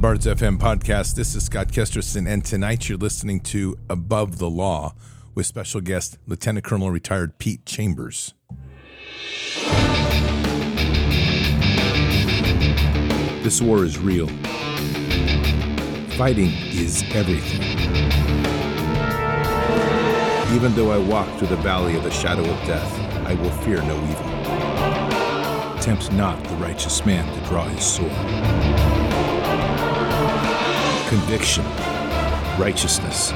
Bards FM podcast. This is Scott Kesterson, and tonight you're listening to Above the Law with special guest Lieutenant Colonel retired Pete Chambers. This war is real. Fighting is everything. Even though I walk through the valley of the shadow of death, I will fear no evil. Tempt not the righteous man to draw his sword. Conviction, righteousness,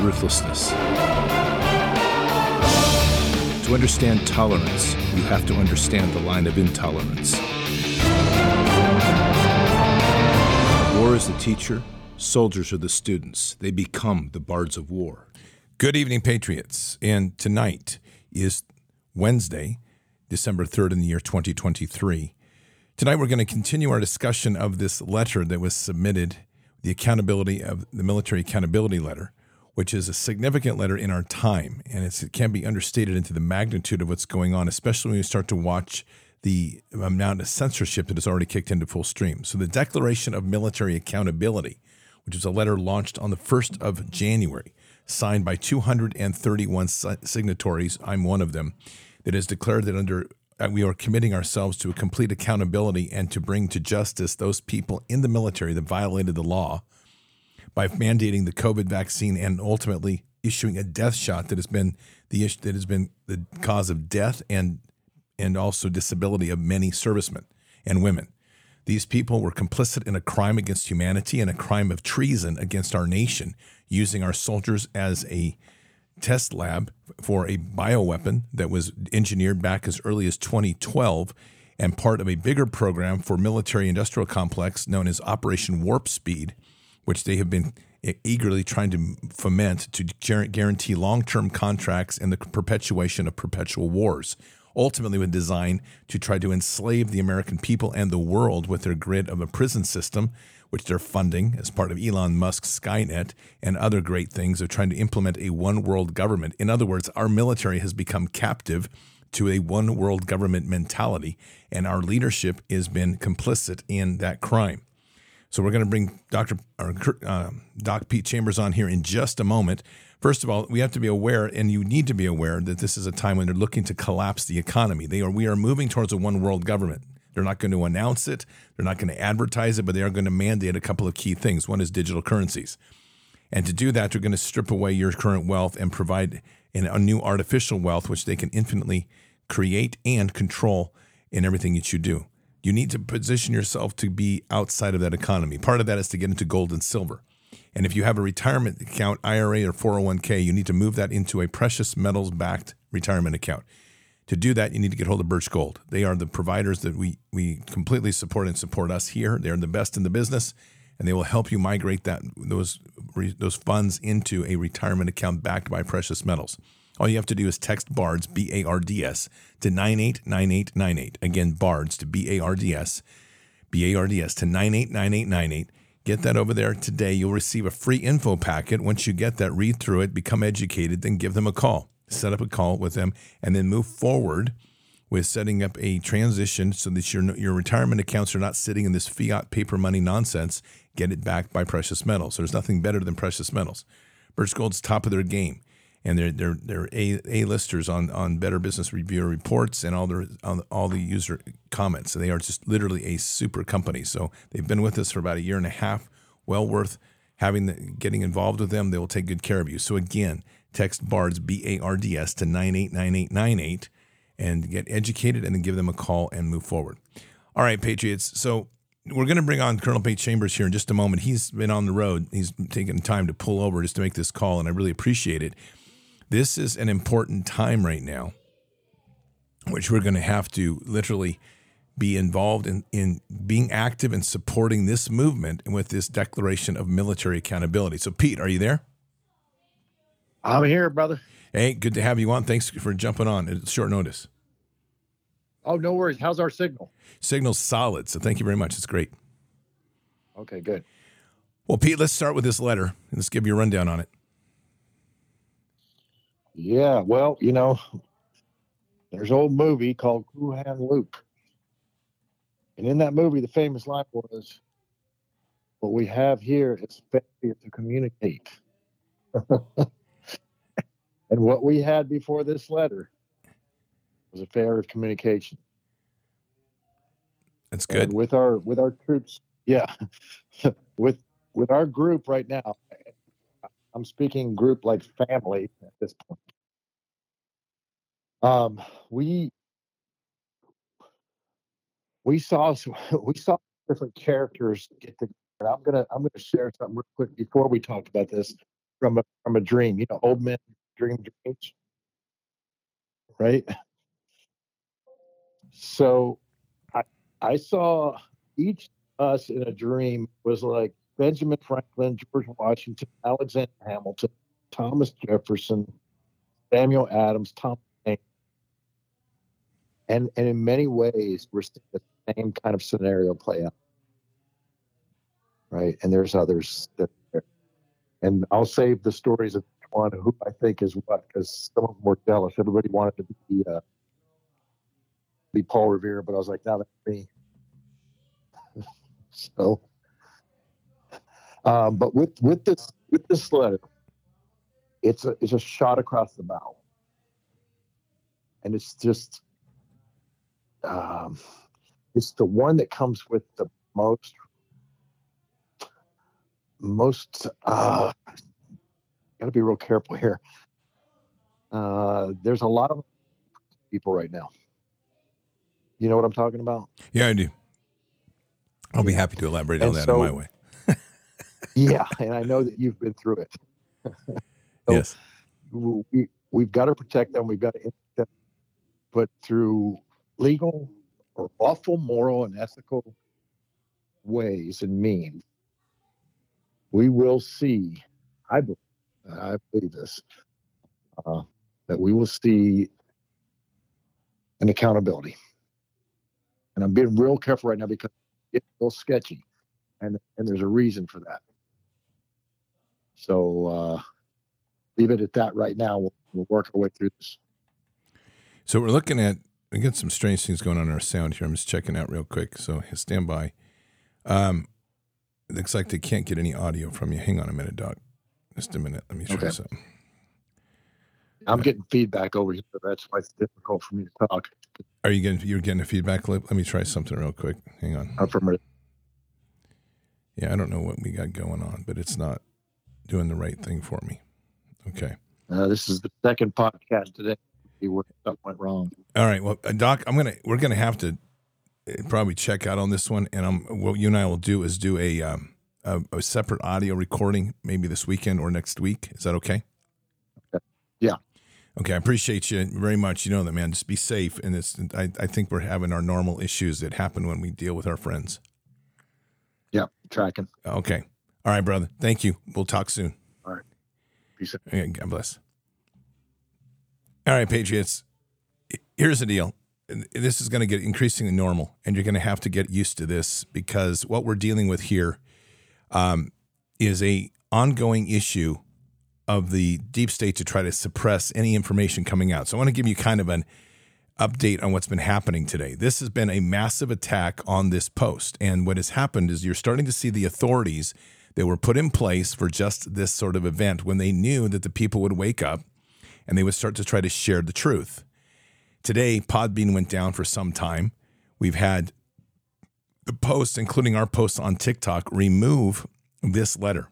ruthlessness. To understand tolerance, you have to understand the line of intolerance. War is the teacher, soldiers are the students. They become the bards of war. Good evening, Patriots. And tonight is Wednesday, December 3rd in the year 2023. Tonight, we're going to continue our discussion of this letter that was submitted, the accountability of the military accountability letter, which is a significant letter in our time. And it can't be understated into the magnitude of what's going on, especially when you start to watch the amount of censorship that has already kicked into full stream. So, the Declaration of Military Accountability, which is a letter launched on the 1st of January, signed by 231 signatories, I'm one of them, that has declared that under Uh, we are committing ourselves to a complete accountability and to bring to justice those people in the military that violated the law by mandating the COVID vaccine and ultimately issuing a death shot that has been the issue that has been the cause of death and and also disability of many servicemen and women. These people were complicit in a crime against humanity and a crime of treason against our nation, using our soldiers as a test lab for a bioweapon that was engineered back as early as 2012 and part of a bigger program for military industrial complex known as Operation Warp Speed, which they have been eagerly trying to foment to guarantee long-term contracts and the perpetuation of perpetual wars ultimately with design to try to enslave the American people and the world with their grid of a prison system which they're funding as part of Elon Musk's Skynet and other great things of trying to implement a one world government. In other words, our military has become captive to a one world government mentality, and our leadership has been complicit in that crime. So we're going to bring Dr. Uh, Doc Pete Chambers on here in just a moment. First of all, we have to be aware, and you need to be aware that this is a time when they're looking to collapse the economy. They are, we are moving towards a one world government. They're not going to announce it. They're not going to advertise it, but they are going to mandate a couple of key things. One is digital currencies. And to do that, they're going to strip away your current wealth and provide a new artificial wealth, which they can infinitely create and control in everything that you do. You need to position yourself to be outside of that economy. Part of that is to get into gold and silver. And if you have a retirement account, IRA or 401k, you need to move that into a precious metals backed retirement account. To do that, you need to get hold of Birch Gold. They are the providers that we, we completely support and support us here. They're the best in the business, and they will help you migrate that those those funds into a retirement account backed by precious metals. All you have to do is text BARDS, B A R D S, to 989898. Again, BARDS to B A R D S, B A R D S to 989898. Get that over there today. You'll receive a free info packet. Once you get that, read through it, become educated, then give them a call set up a call with them, and then move forward with setting up a transition so that your your retirement accounts are not sitting in this fiat paper money nonsense. Get it backed by precious metals. There's nothing better than precious metals. Birch Gold's top of their game, and they're they're they're a a listers on on Better Business Review reports and all their on all the user comments. So they are just literally a super company. So they've been with us for about a year and a half. Well worth having the, getting involved with them. They will take good care of you. So again Text BARDS, B A R D S, to 989898 and get educated and then give them a call and move forward. All right, Patriots. So we're going to bring on Colonel Pete Chambers here in just a moment. He's been on the road. He's taken time to pull over just to make this call, and I really appreciate it. This is an important time right now, which we're going to have to literally be involved in, in being active and supporting this movement and with this declaration of military accountability. So, Pete, are you there? I'm here, brother. Hey, good to have you on. Thanks for jumping on at short notice. Oh, no worries. How's our signal? Signal's solid. So thank you very much. It's great. Okay, good. Well, Pete, let's start with this letter and let's give you a rundown on it. Yeah, well, you know, there's an old movie called Hand Luke. And in that movie, the famous line was, what we have here is failure to communicate. and what we had before this letter was a failure of communication. That's good. And with our with our troops, yeah, with with our group right now, I'm speaking group like family at this point. Um, we we saw we saw different characters get together. I'm gonna I'm gonna share something real quick before we talk about this from a from a dream. You know, old men dream dreams, right? So I I saw each of us in a dream was like Benjamin Franklin, George Washington, Alexander Hamilton, Thomas Jefferson, Samuel Adams, Tom Paine. And and in many ways we're seeing the same kind of scenario play out. Right. And there's others that and I'll save the stories of one who I think is what because some of them were jealous. Everybody wanted to be uh, be Paul Revere, but I was like, now that's me. so, um, but with with this with this letter, it's a it's a shot across the bow, and it's just um, it's the one that comes with the most most uh gotta be real careful here uh there's a lot of people right now you know what i'm talking about Yeah, I do. I'll be happy to elaborate on that so- in my way. yeah and i know that you've been through it So- yes. we, we've got to protect them we've got to them but through legal or lawful moral and ethical ways and means we will see i believe i believe this uh, that we will see an accountability and i'm being real careful right now because it's a little sketchy and and there's a reason for that so uh leave it at that right now we'll, we'll work our way through this So we're looking at we got some strange things going on in our sound here. I'm just checking out real quick. So stand by. Um, looks like they can't get any audio from you. Hang on a minute, Doc. Just a minute. Let me try Okay. something. I'm getting feedback over here. so That's why it's difficult for me to talk. Are you getting you're getting a feedback loop? Let me try something real quick. Hang on. Uh, from Yeah, I don't know what we got going on, but it's not doing the right thing for me. Okay. uh, this is the second podcast today where something went wrong. All right. Well, uh, Doc, I'm gonna we're gonna have to uh, probably check out on this one, and I'm what you and I will do is do a um, a, a separate audio recording maybe this weekend or next week. Is that okay? Yeah. Okay. I appreciate you very much. You know that, man. Just be safe. And it's I, I think we're having our normal issues that happen when we deal with our friends. Yeah, tracking. Okay. All right, brother. Thank you. We'll talk soon. All right. Peace. Yeah, God bless. All right, Patriots. Here's the deal. This is going to get increasingly normal, and you're going to have to get used to this because what we're dealing with here um, is a ongoing issue of the deep state to try to suppress any information coming out. So I want to give you kind of an update on what's been happening today. This has been a massive attack on this post, and what has happened is you're starting to see the authorities that were put in place for just this sort of event when they knew that the people would wake up and they would start to try to share the truth. Today, Podbean went down for some time. We've had posts, including our posts on TikTok, remove this letter.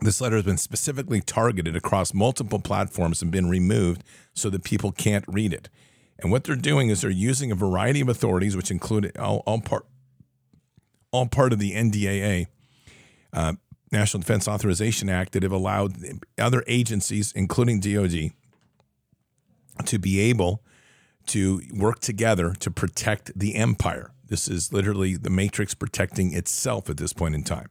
This letter has been specifically targeted across multiple platforms and been removed so that people can't read it. And what they're doing is they're using a variety of authorities, which include all, all part all part of the NDAA, uh, National Defense Authorization Act, that have allowed other agencies, including DoD, to be able to work together to protect the empire. This is literally the matrix protecting itself at this point in time.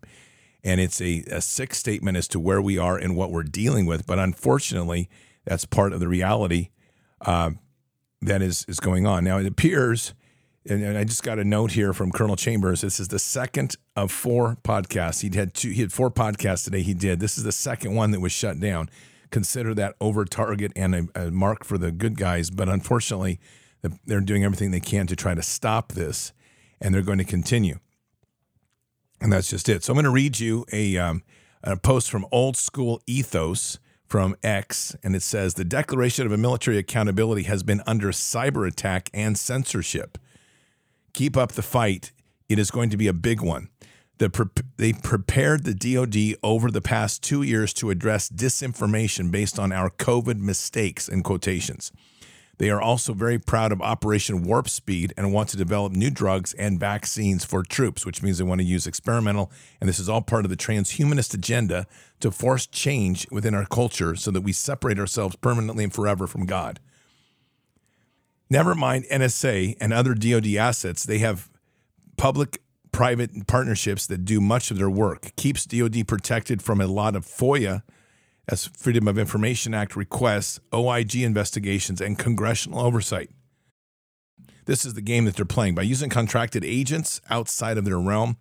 And it's a, a sick statement as to where we are and what we're dealing with. But unfortunately, that's part of the reality uh, that is, is going on. Now, it appears, and, and I just got a note here from Colonel Chambers. This is the second of four podcasts. He had two, he had four podcasts today. He did. This is the second one that was shut down consider that over target and a, a mark for the good guys. But unfortunately, they're doing everything they can to try to stop this, and they're going to continue. And that's just it. So I'm going to read you a, um, a post from Old School Ethos from X, and it says the declaration of a military accountability has been under cyber attack and censorship. Keep up the fight. It is going to be a big one. The pre- they prepared the DoD over the past two years to address disinformation based on our COVID mistakes in quotations. They are also very proud of Operation Warp Speed and want to develop new drugs and vaccines for troops, which means they want to use experimental, and this is all part of the transhumanist agenda to force change within our culture so that we separate ourselves permanently and forever from God. Never mind NSA and other DoD assets, they have public private partnerships that do much of their work, keeps DoD protected from a lot of FOIA as Freedom of Information Act requests, OIG investigations, and congressional oversight. This is the game that they're playing. By using contracted agents outside of their realm,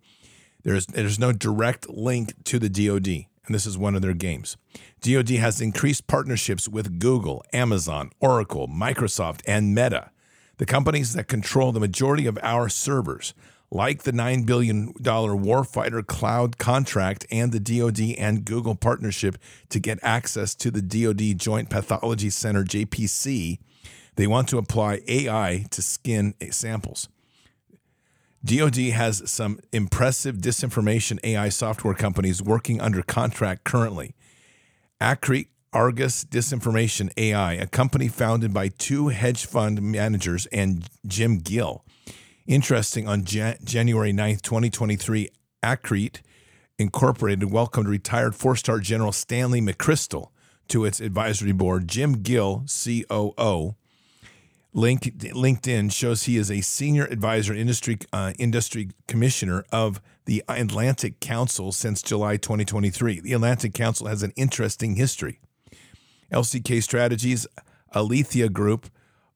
there's, there's no direct link to the DoD, and this is one of their games. DoD has increased partnerships with Google, Amazon, Oracle, Microsoft, and Meta, the companies that control the majority of our servers like the $9 billion warfighter cloud contract and the DoD and Google partnership to get access to the DoD Joint Pathology Center, JPC, they want to apply AI to skin samples. DoD has some impressive disinformation AI software companies working under contract currently. Accrete Argus Disinformation AI, a company founded by two hedge fund managers and Jim Gill Interesting, on Jan- January 9th, 2023, Accrete Incorporated welcomed retired four star General Stanley McChrystal to its advisory board. Jim Gill, COO, Link, LinkedIn shows he is a senior advisor, industry uh, industry commissioner of the Atlantic Council since July 2023. The Atlantic Council has an interesting history. LCK Strategies, Alethea Group,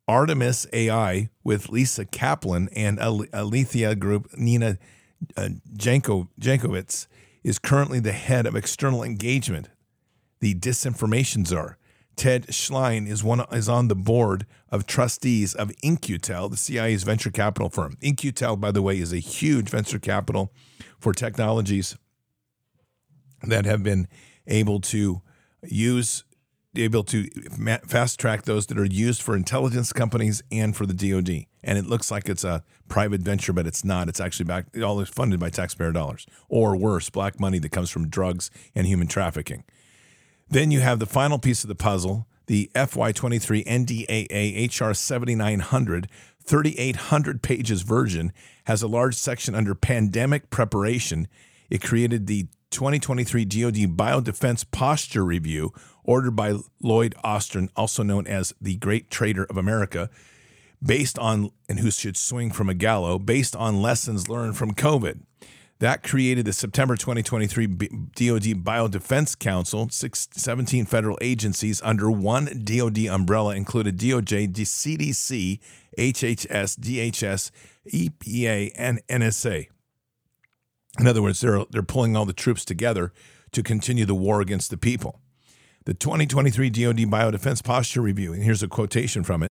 Artemis AI with Lisa Kaplan and Alethea Group, Nina uh, Janko, Jankowicz, is currently the head of external engagement, the disinformation czar. Ted Schlein is one is on the board of trustees of In-Q-Tel, the CIA's venture capital firm. In-Q-Tel, by the way, is a huge venture capital for technologies that have been able to use able to fast track those that are used for intelligence companies and for the DoD. And it looks like it's a private venture, but it's not. It's actually back all is funded by taxpayer dollars, or worse, black money that comes from drugs and human trafficking. Then you have the final piece of the puzzle, the FY23 NDAA HR 7900 3,800 pages version has a large section under pandemic preparation. It created the 2023 DoD Biodefense Posture Review, ordered by Lloyd Austin, also known as the Great Traitor of America, based on, and who should swing from a gallows, based on lessons learned from COVID. That created the September 2023 DoD Biodefense Council. Six, 17 federal agencies under one DoD umbrella included DOJ, CDC, HHS, DHS, EPA, and NSA. In other words, they're, they're pulling all the troops together to continue the war against the people. The 2023 DoD Biodefense Posture Review, and here's a quotation from it.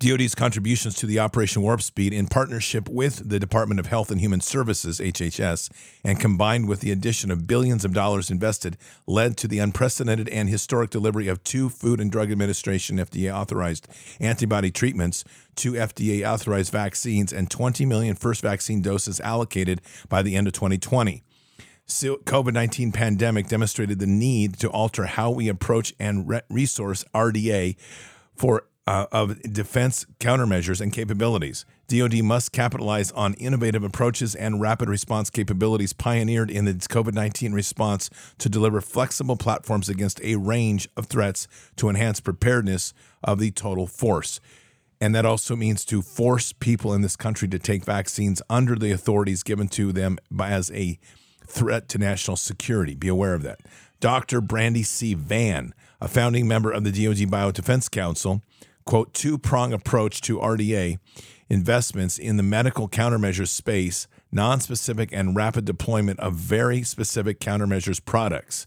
DoD's contributions to the Operation Warp Speed in partnership with the Department of Health and Human Services, HHS, and combined with the addition of billions of dollars invested, led to the unprecedented and historic delivery of two Food and Drug Administration FDA authorized antibody treatments, two FDA authorized vaccines, and 20 million first vaccine doses allocated by the end of 2020. COVID 19 pandemic demonstrated the need to alter how we approach and re- resource RDA for uh, of defense countermeasures and capabilities. DoD must capitalize on innovative approaches and rapid response capabilities pioneered in its COVID 19 response to deliver flexible platforms against a range of threats to enhance preparedness of the total force. And that also means to force people in this country to take vaccines under the authorities given to them as a threat to national security. Be aware of that. Dr. Brandi C. Vann, a founding member of the DoD Biodefense Council, quote, two prong approach to RDA investments in the medical countermeasures space, non-specific and rapid deployment of very specific countermeasures products.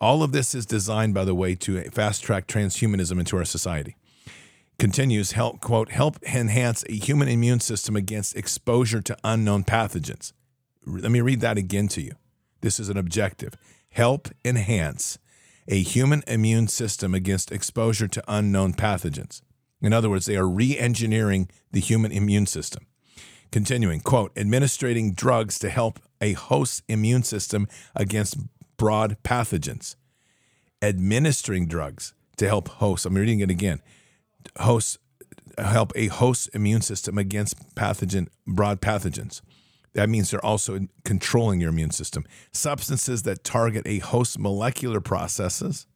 All of this is designed, by the way, to fast track transhumanism into our society. continues help quote help enhance a human immune system against exposure to unknown pathogens let me read that again to you. This is an objective. Help enhance a human immune system against exposure to unknown pathogens. In other words they are re-engineering the human immune system. Continuing quote administering drugs to help a host's immune system against broad pathogens. Administering drugs to help hosts i'm reading it again hosts help a host immune system against pathogen broad pathogens. That means they're also controlling your immune system. Substances that target a host molecular processes,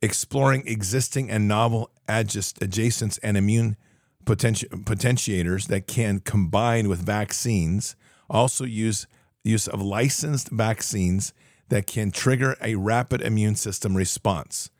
exploring existing and novel adjuvants and immune potenti- potentiators that can combine with vaccines. Also use use of licensed vaccines that can trigger a rapid immune system response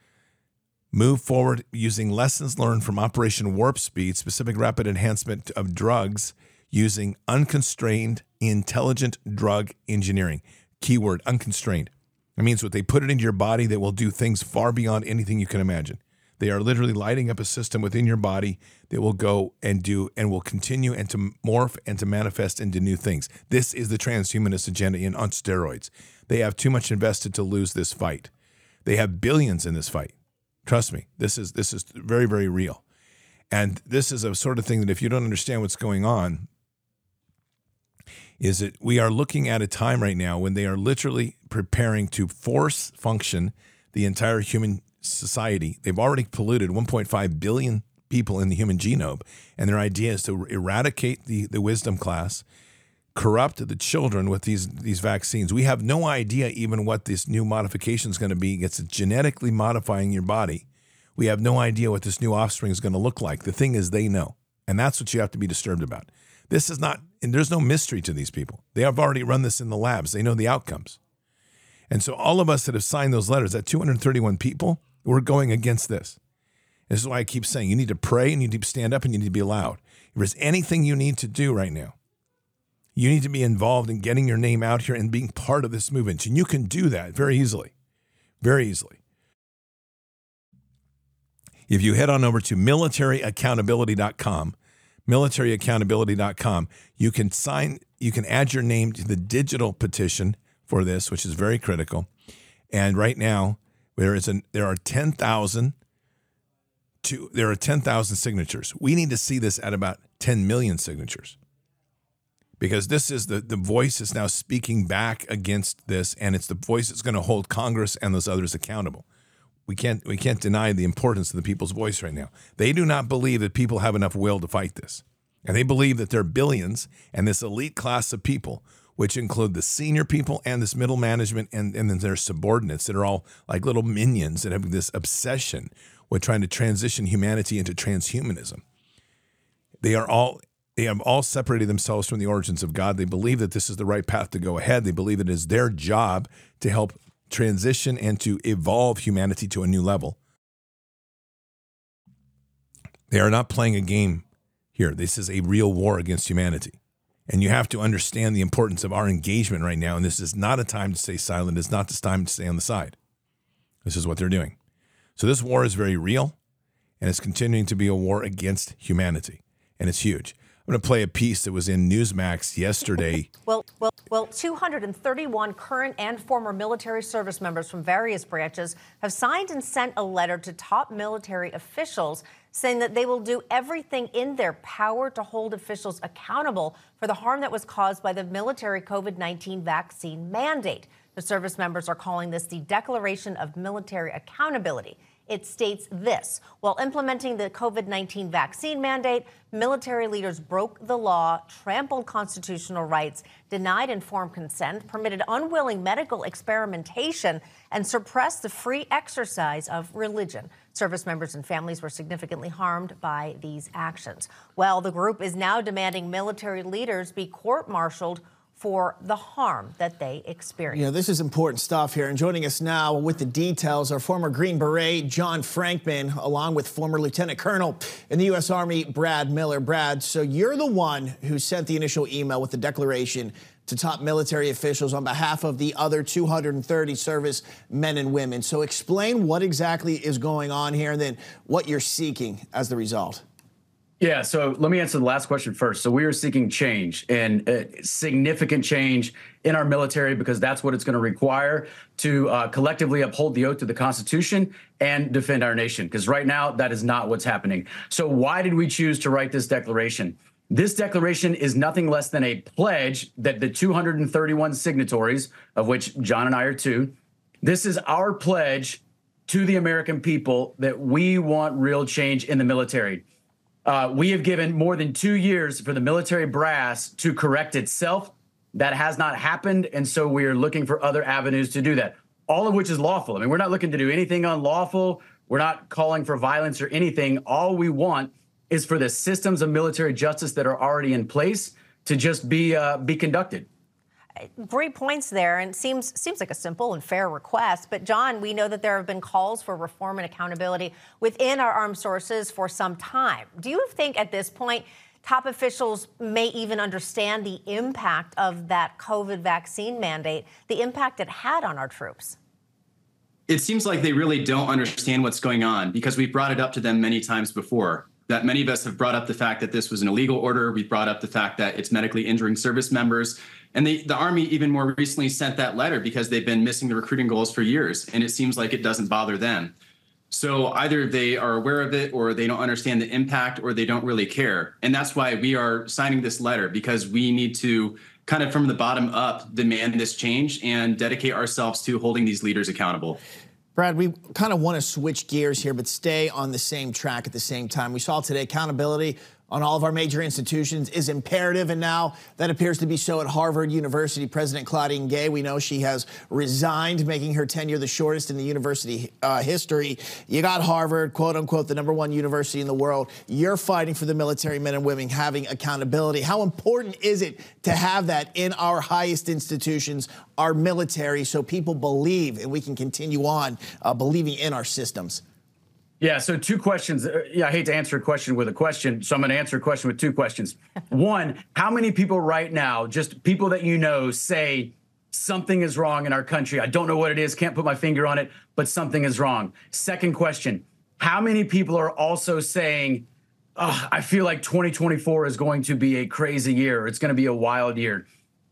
move forward using lessons learned from Operation Warp Speed, specific rapid enhancement of drugs using unconstrained intelligent drug engineering. Keyword unconstrained. That means what they put it into your body that will do things far beyond anything you can imagine. They are literally lighting up a system within your body that will go and do and will continue and to morph and to manifest into new things. This is the transhumanist agenda in on steroids. They have too much invested to lose this fight. They have billions in this fight. Trust me, this is this is very very real. And this is a sort of thing that if you don't understand what's going on, is that we are looking at a time right now when they are literally preparing to force function the entire human society. They've already polluted 1.5 billion people in the human genome, and their idea is to eradicate the, the wisdom class corrupt the children with these these vaccines. We have no idea even what this new modification is going to be. It's genetically modifying your body. We have no idea what this new offspring is going to look like. The thing is, they know, and that's what you have to be disturbed about. This is not, and there's no mystery to these people. They have already run this in the labs. They know the outcomes. And so, all of us that have signed those letters, that 231 people, we're going against this. This is why I keep saying you need to pray and you need to stand up and you need to be loud. If there's anything you need to do right now, you need to be involved in getting your name out here and being part of this movement. And you can do that very easily, very easily. If you head on over to militaryaccountability.com, militaryaccountability.com, you can sign, you can add your name to the digital petition for this, which is very critical. And right now, there is an there are 10,000 to there are 10,000 signatures. We need to see this at about 10 million signatures because this is the, the voice is now speaking back against this, and it's the voice that's going to hold Congress and those others accountable. We can't we can't deny the importance of the people's voice right now. They do not believe that people have enough will to fight this. And they believe that there are billions and this elite class of people, which include the senior people and this middle management and, and then their subordinates that are all like little minions that have this obsession with trying to transition humanity into transhumanism. They are all they have all separated themselves from the origins of God. They believe that this is the right path to go ahead. They believe it is their job to help transition and to evolve humanity to a new level. They are not playing a game here. This is a real war against humanity. And you have to understand the importance of our engagement right now. And this is not a time to stay silent. It's not the time to stay on the side. This is what they're doing. So this war is very real and it's continuing to be a war against humanity. And it's huge. I'm going to play a piece that was in Newsmax yesterday. well, well, well, 231 current and former military service members from various branches have signed and sent a letter to top military officials saying that they will do everything in their power to hold officials accountable for the harm that was caused by the military COVID 19 vaccine mandate. The service members are calling this the Declaration of Military Accountability. It states this While implementing the COVID 19 vaccine mandate, military leaders broke the law, trampled constitutional rights, denied informed consent, permitted unwilling medical experimentation, and suppressed the free exercise of religion. Service members and families were significantly harmed by these actions. Well, the group is now demanding military leaders be court martialed for the harm that they experience. Yeah, this is important stuff here. And joining us now with the details are former Green Beret John Frankman, along with former Lieutenant Colonel in the U.S. Army Brad Miller. Brad, so you're the one who sent the initial email with the declaration to top military officials on behalf of the other 230 service men and women. So explain what exactly is going on here and then what you're seeking as the result. Yeah, so let me answer the last question first. So we are seeking change and uh, significant change in our military because that's what it's going to require to uh, collectively uphold the oath to the Constitution and defend our nation. Because right now, that is not what's happening. So why did we choose to write this declaration? This declaration is nothing less than a pledge that the 231 signatories, of which John and I are two, this is our pledge to the American people that we want real change in the military. Uh, we have given more than two years for the military brass to correct itself. That has not happened. And so we are looking for other avenues to do that, all of which is lawful. I mean, we're not looking to do anything unlawful. We're not calling for violence or anything. All we want is for the systems of military justice that are already in place to just be uh, be conducted great points there, and seems seems like a simple and fair request. But John, we know that there have been calls for reform and accountability within our armed sources for some time. Do you think at this point? Top officials may even understand the impact of that COVID vaccine mandate, the impact it had on our troops. It seems like they really don't understand what's going on because we've brought it up to them many times before that many of us have brought up the fact that this was an illegal order. We've brought up the fact that it's medically injuring service members. And the, the Army even more recently sent that letter because they've been missing the recruiting goals for years. And it seems like it doesn't bother them. So either they are aware of it or they don't understand the impact or they don't really care. And that's why we are signing this letter because we need to kind of from the bottom up demand this change and dedicate ourselves to holding these leaders accountable. Brad, we kind of want to switch gears here, but stay on the same track at the same time. We saw today accountability on all of our major institutions is imperative, and now that appears to be so at Harvard University. President Claudine Gay, we know she has resigned, making her tenure the shortest in the university uh, history. You got Harvard, quote unquote, the number one university in the world. You're fighting for the military men and women having accountability. How important is it to have that in our highest institutions, our military, so people believe and we can continue on uh, believing in our systems? Yeah, so two questions. Uh, yeah, I hate to answer a question with a question, so I'm going to answer a question with two questions. One, how many people right now, just people that you know, say something is wrong in our country? I don't know what it is, can't put my finger on it, but something is wrong. Second question, how many people are also saying, oh, I feel like 2024 is going to be a crazy year, it's going to be a wild year?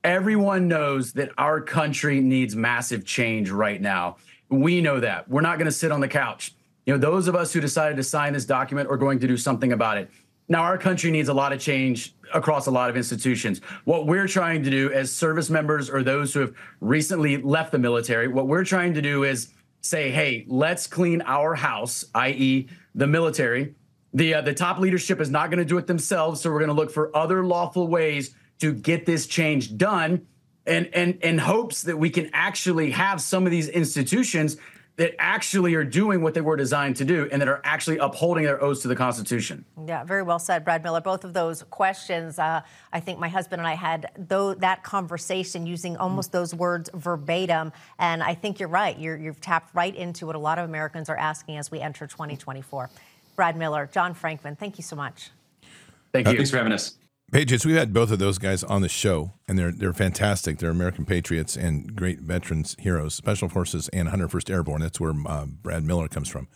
Everyone knows that our country needs massive change right now. We know that. We're not going to sit on the couch you know, those of us who decided to sign this document are going to do something about it. Now, our country needs a lot of change across a lot of institutions. What we're trying to do as service members or those who have recently left the military, what we're trying to do is say, hey, let's clean our house, i.e., the military. The, uh, the top leadership is not going to do it themselves, so we're going to look for other lawful ways to get this change done and, and, in hopes that we can actually have some of these institutions that actually are doing what they were designed to do and that are actually upholding their oaths to the Constitution. Yeah, very well said, Brad Miller. Both of those questions, uh, I think my husband and I had though that conversation using almost those words verbatim, and I think you're right. you have tapped right into what a lot of Americans are asking as we enter 2024. Brad Miller, John Frankman, thank you so much. Thank you. Uh, thanks for having us. Patriots, we've had both of those guys on the show, and they're they're fantastic. They're American patriots and great veterans, heroes, Special Forces, and 101st Airborne. That's where uh, Brad Miller comes from.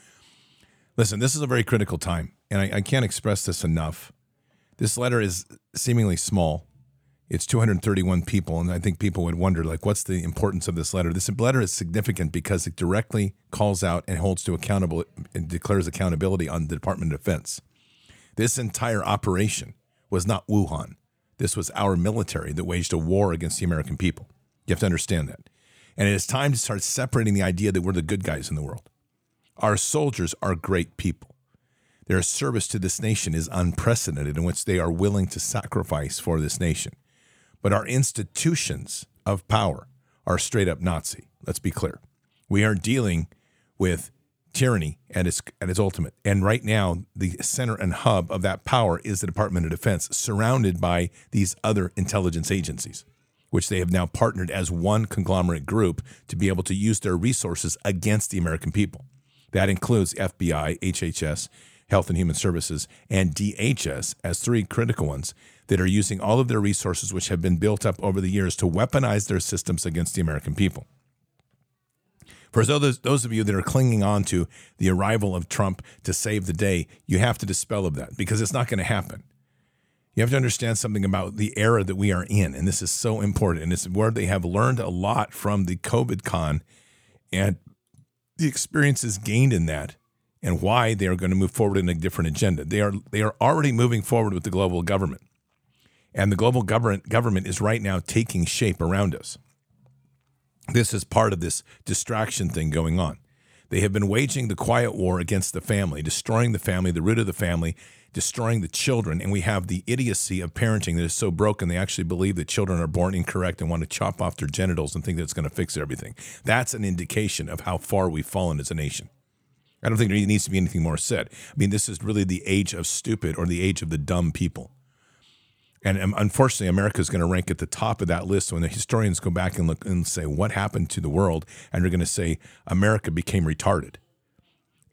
Listen, this is a very critical time, and I, I can't express this enough. This letter is seemingly small. It's 231 people, and I think people would wonder, like, what's the importance of this letter? This letter is significant because it directly calls out and holds to accountable and declares accountability on the Department of Defense. This entire operation was not Wuhan. This was our military that waged a war against the American people. You have to understand that. And it is time to start separating the idea that we're the good guys in the world. Our soldiers are great people. Their service to this nation is unprecedented, in which they are willing to sacrifice for this nation. But our institutions of power are straight up Nazi. Let's be clear. We are dealing with tyranny at its at its ultimate. And right now, the center and hub of that power is the Department of Defense, surrounded by these other intelligence agencies, which they have now partnered as one conglomerate group to be able to use their resources against the American people. That includes FBI, HHS, Health and Human Services, and DHS as three critical ones that are using all of their resources, which have been built up over the years, to weaponize their systems against the American people. For those, those of you that are clinging on to the arrival of Trump to save the day, you have to dispel of that because it's not going to happen. You have to understand something about the era that we are in, and this is so important. And it's where they have learned a lot from the COVID con and the experiences gained in that and why they are going to move forward in a different agenda. They are they are already moving forward with the global government. And the global government government is right now taking shape around us. This is part of this distraction thing going on. They have been waging the quiet war against the family, destroying the family, the root of the family, destroying the children. And we have the idiocy of parenting that is so broken, they actually believe that children are born incorrect and want to chop off their genitals and think that it's going to fix everything. That's an indication of how far we've fallen as a nation. I don't think there needs to be anything more said. I mean, this is really the age of stupid or the age of the dumb people. And um, unfortunately, America is going to rank at the top of that list when the historians go back and look and say, what happened to the world? And they're going to say, America became retarded.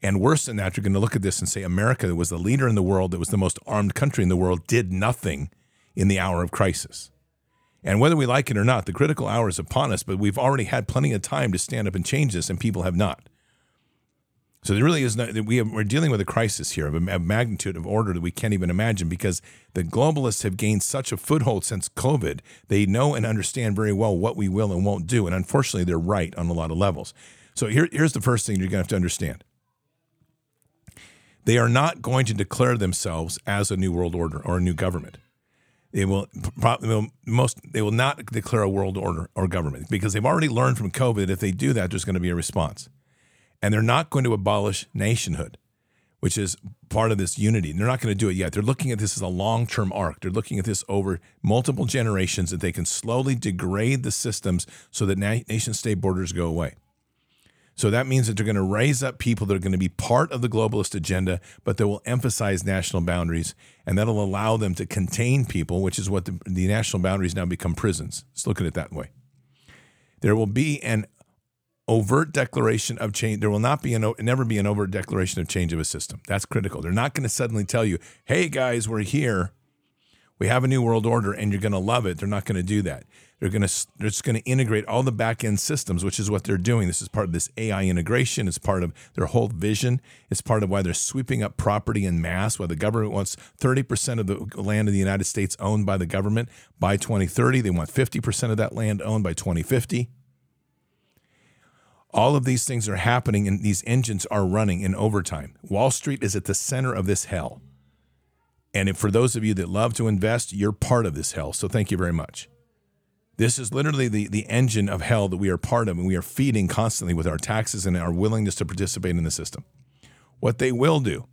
And worse than that, you're going to look at this and say, America that was the leader in the world, that was the most armed country in the world, did nothing in the hour of crisis. And whether we like it or not, the critical hour is upon us, but we've already had plenty of time to stand up and change this, and people have not. So there really is no, we have, we're dealing with a crisis here of a, magnitude of order that we can't even imagine because the globalists have gained such a foothold since COVID. They know and understand very well what we will and won't do. And unfortunately, they're right on a lot of levels. So here, here's the first thing you're going to have to understand. They are not going to declare themselves as a new world order or a new government. They will, most they will not declare a world order or government because they've already learned from COVID that if they do that, there's going to be a response and they're not going to abolish nationhood, which is part of this unity. They're not going to do it yet. They're looking at this as a long term arc. They're looking at this over multiple generations that they can slowly degrade the systems so that nation state borders go away. So that means that they're going to raise up people that are going to be part of the globalist agenda, but they will emphasize national boundaries, and that'll allow them to contain people, which is what the, the national boundaries now become prisons. Let's look at it that way. There will be an overt declaration of change. There will not be an never be an overt declaration of change of a system. That's critical. They're not going to suddenly tell you, "Hey guys, we're here. We have a new world order, and you're going to love it." They're not going to do that. They're going to they're just going to integrate all the back end systems, which is what they're doing. This is part of this AI integration. It's part of their whole vision. It's part of why they're sweeping up property in mass. Why the government wants 30% of the land in the United States owned by the government by 2030. They want 50% of that land owned by 2050. All of these things are happening and these engines are running in overtime. Wall Street is at the center of this hell. And for those of you that love to invest, you're part of this hell. So thank you very much. This is literally the, the engine of hell that we are part of, and we are feeding constantly with our taxes and our willingness to participate in the system. What they will do,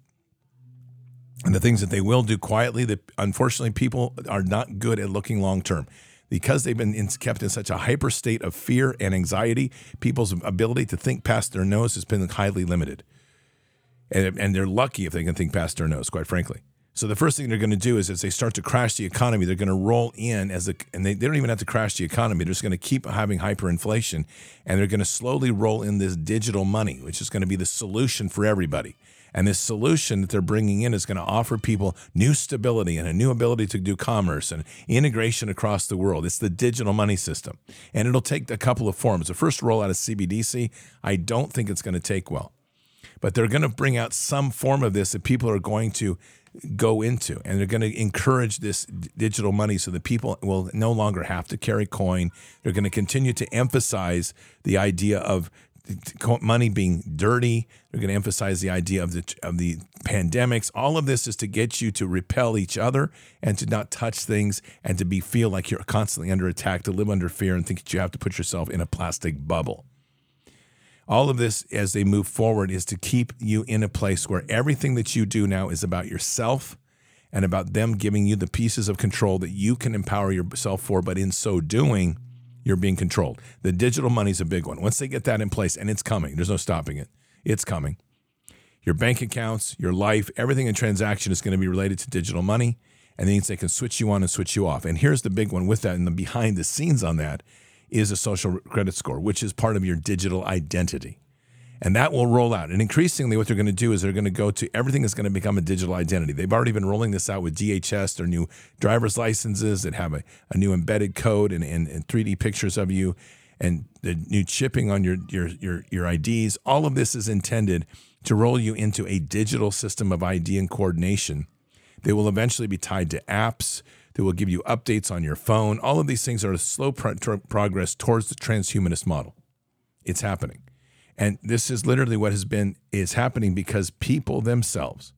and the things that they will do quietly, that unfortunately people are not good at looking long term because they've been in, kept in such a hyper state of fear and anxiety, people's ability to think past their nose has been highly limited. And, and they're lucky if they can think past their nose, quite frankly. So the first thing they're going to do is as they start to crash the economy, they're going to roll in as a, and they, they don't even have to crash the economy. They're just going to keep having hyperinflation and they're going to slowly roll in this digital money, which is going to be the solution for everybody. And this solution that they're bringing in is going to offer people new stability and a new ability to do commerce and integration across the world. It's the digital money system. And it'll take a couple of forms. The first rollout of CBDC, I don't think it's going to take well. But they're going to bring out some form of this that people are going to go into and they're going to encourage this digital money so that people will no longer have to carry coin they're going to continue to emphasize the idea of money being dirty. They're going to emphasize the idea of the of the pandemics. All of this is to get you to repel each other and to not touch things and to be feel like you're constantly under attack, to live under fear and think that you have to put yourself in a plastic bubble. All of this as they move forward is to keep you in a place where everything that you do now is about yourself and about them giving you the pieces of control that you can empower yourself for, but in so doing, you're being controlled. The digital money is a big one. Once they get that in place, and it's coming, there's no stopping it. It's coming. Your bank accounts, your life, everything in transaction is going to be related to digital money, and means they can switch you on and switch you off. And here's the big one with that, and the behind the scenes on that is a social credit score, which is part of your digital identity. And that will roll out. And increasingly, what they're going to do is they're going to go to everything is going to become a digital identity. They've already been rolling this out with DHS, their new driver's licenses that have a, a new embedded code and, and, and 3D pictures of you, and the new chipping on your, your, your, your IDs. All of this is intended to roll you into a digital system of ID and coordination. They will eventually be tied to apps that will give you updates on your phone. All of these things are a slow pro- progress towards the transhumanist model. It's happening. And this is literally what has been is happening because people themselves,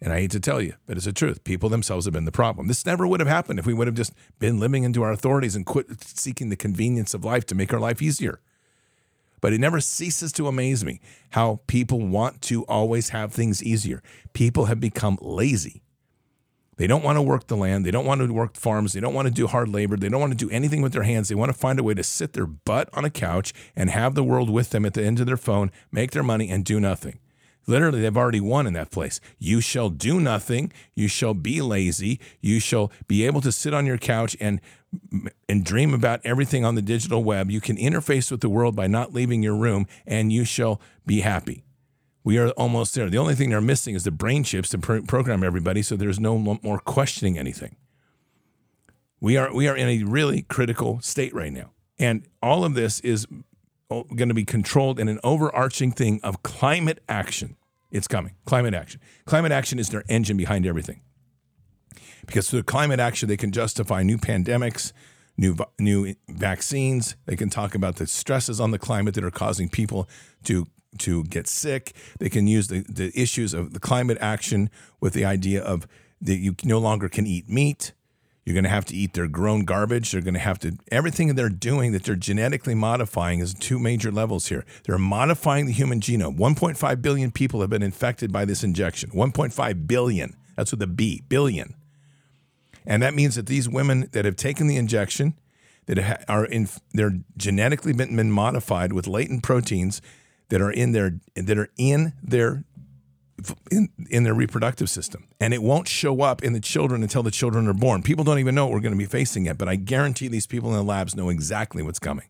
and I hate to tell you, but it's the truth, people themselves have been the problem. This never would have happened if we would have just been living into our authorities and quit seeking the convenience of life to make our life easier. But it never ceases to amaze me how people want to always have things easier. People have become lazy. They don't want to work the land. They don't want to work farms. They don't want to do hard labor. They don't want to do anything with their hands. They want to find a way to sit their butt on a couch and have the world with them at the end of their phone, make their money, and do nothing. Literally, they've already won in that place. You shall do nothing. You shall be lazy. You shall be able to sit on your couch and and dream about everything on the digital web. You can interface with the world by not leaving your room, and you shall be happy. We are almost there. The only thing they're missing is the brain chips to pr- program everybody so there's no more questioning anything. We are, we are in a really critical state right now. And all of this is oh, going to be controlled in an overarching thing of climate action. It's coming. Climate action. Climate action is their engine behind everything. Because through climate action, they can justify new pandemics, new new vaccines. They can talk about the stresses on the climate that are causing people to to get sick. They can use the, the issues of the climate action with the idea of that you no longer can eat meat. You're going to have to eat their grown garbage. They're going to have to, everything they're doing that they're genetically modifying is two major levels here. They're modifying the human genome. 1.5 billion people have been infected by this injection. 1.5 billion. That's with a B, billion. And that means that these women that have taken the injection, that are in, they're genetically been, been modified with latent proteins that are in their that are in their in, in their reproductive system. And it won't show up in the children until the children are born. People don't even know what we're going to be facing yet, but I guarantee these people in the labs know exactly what's coming.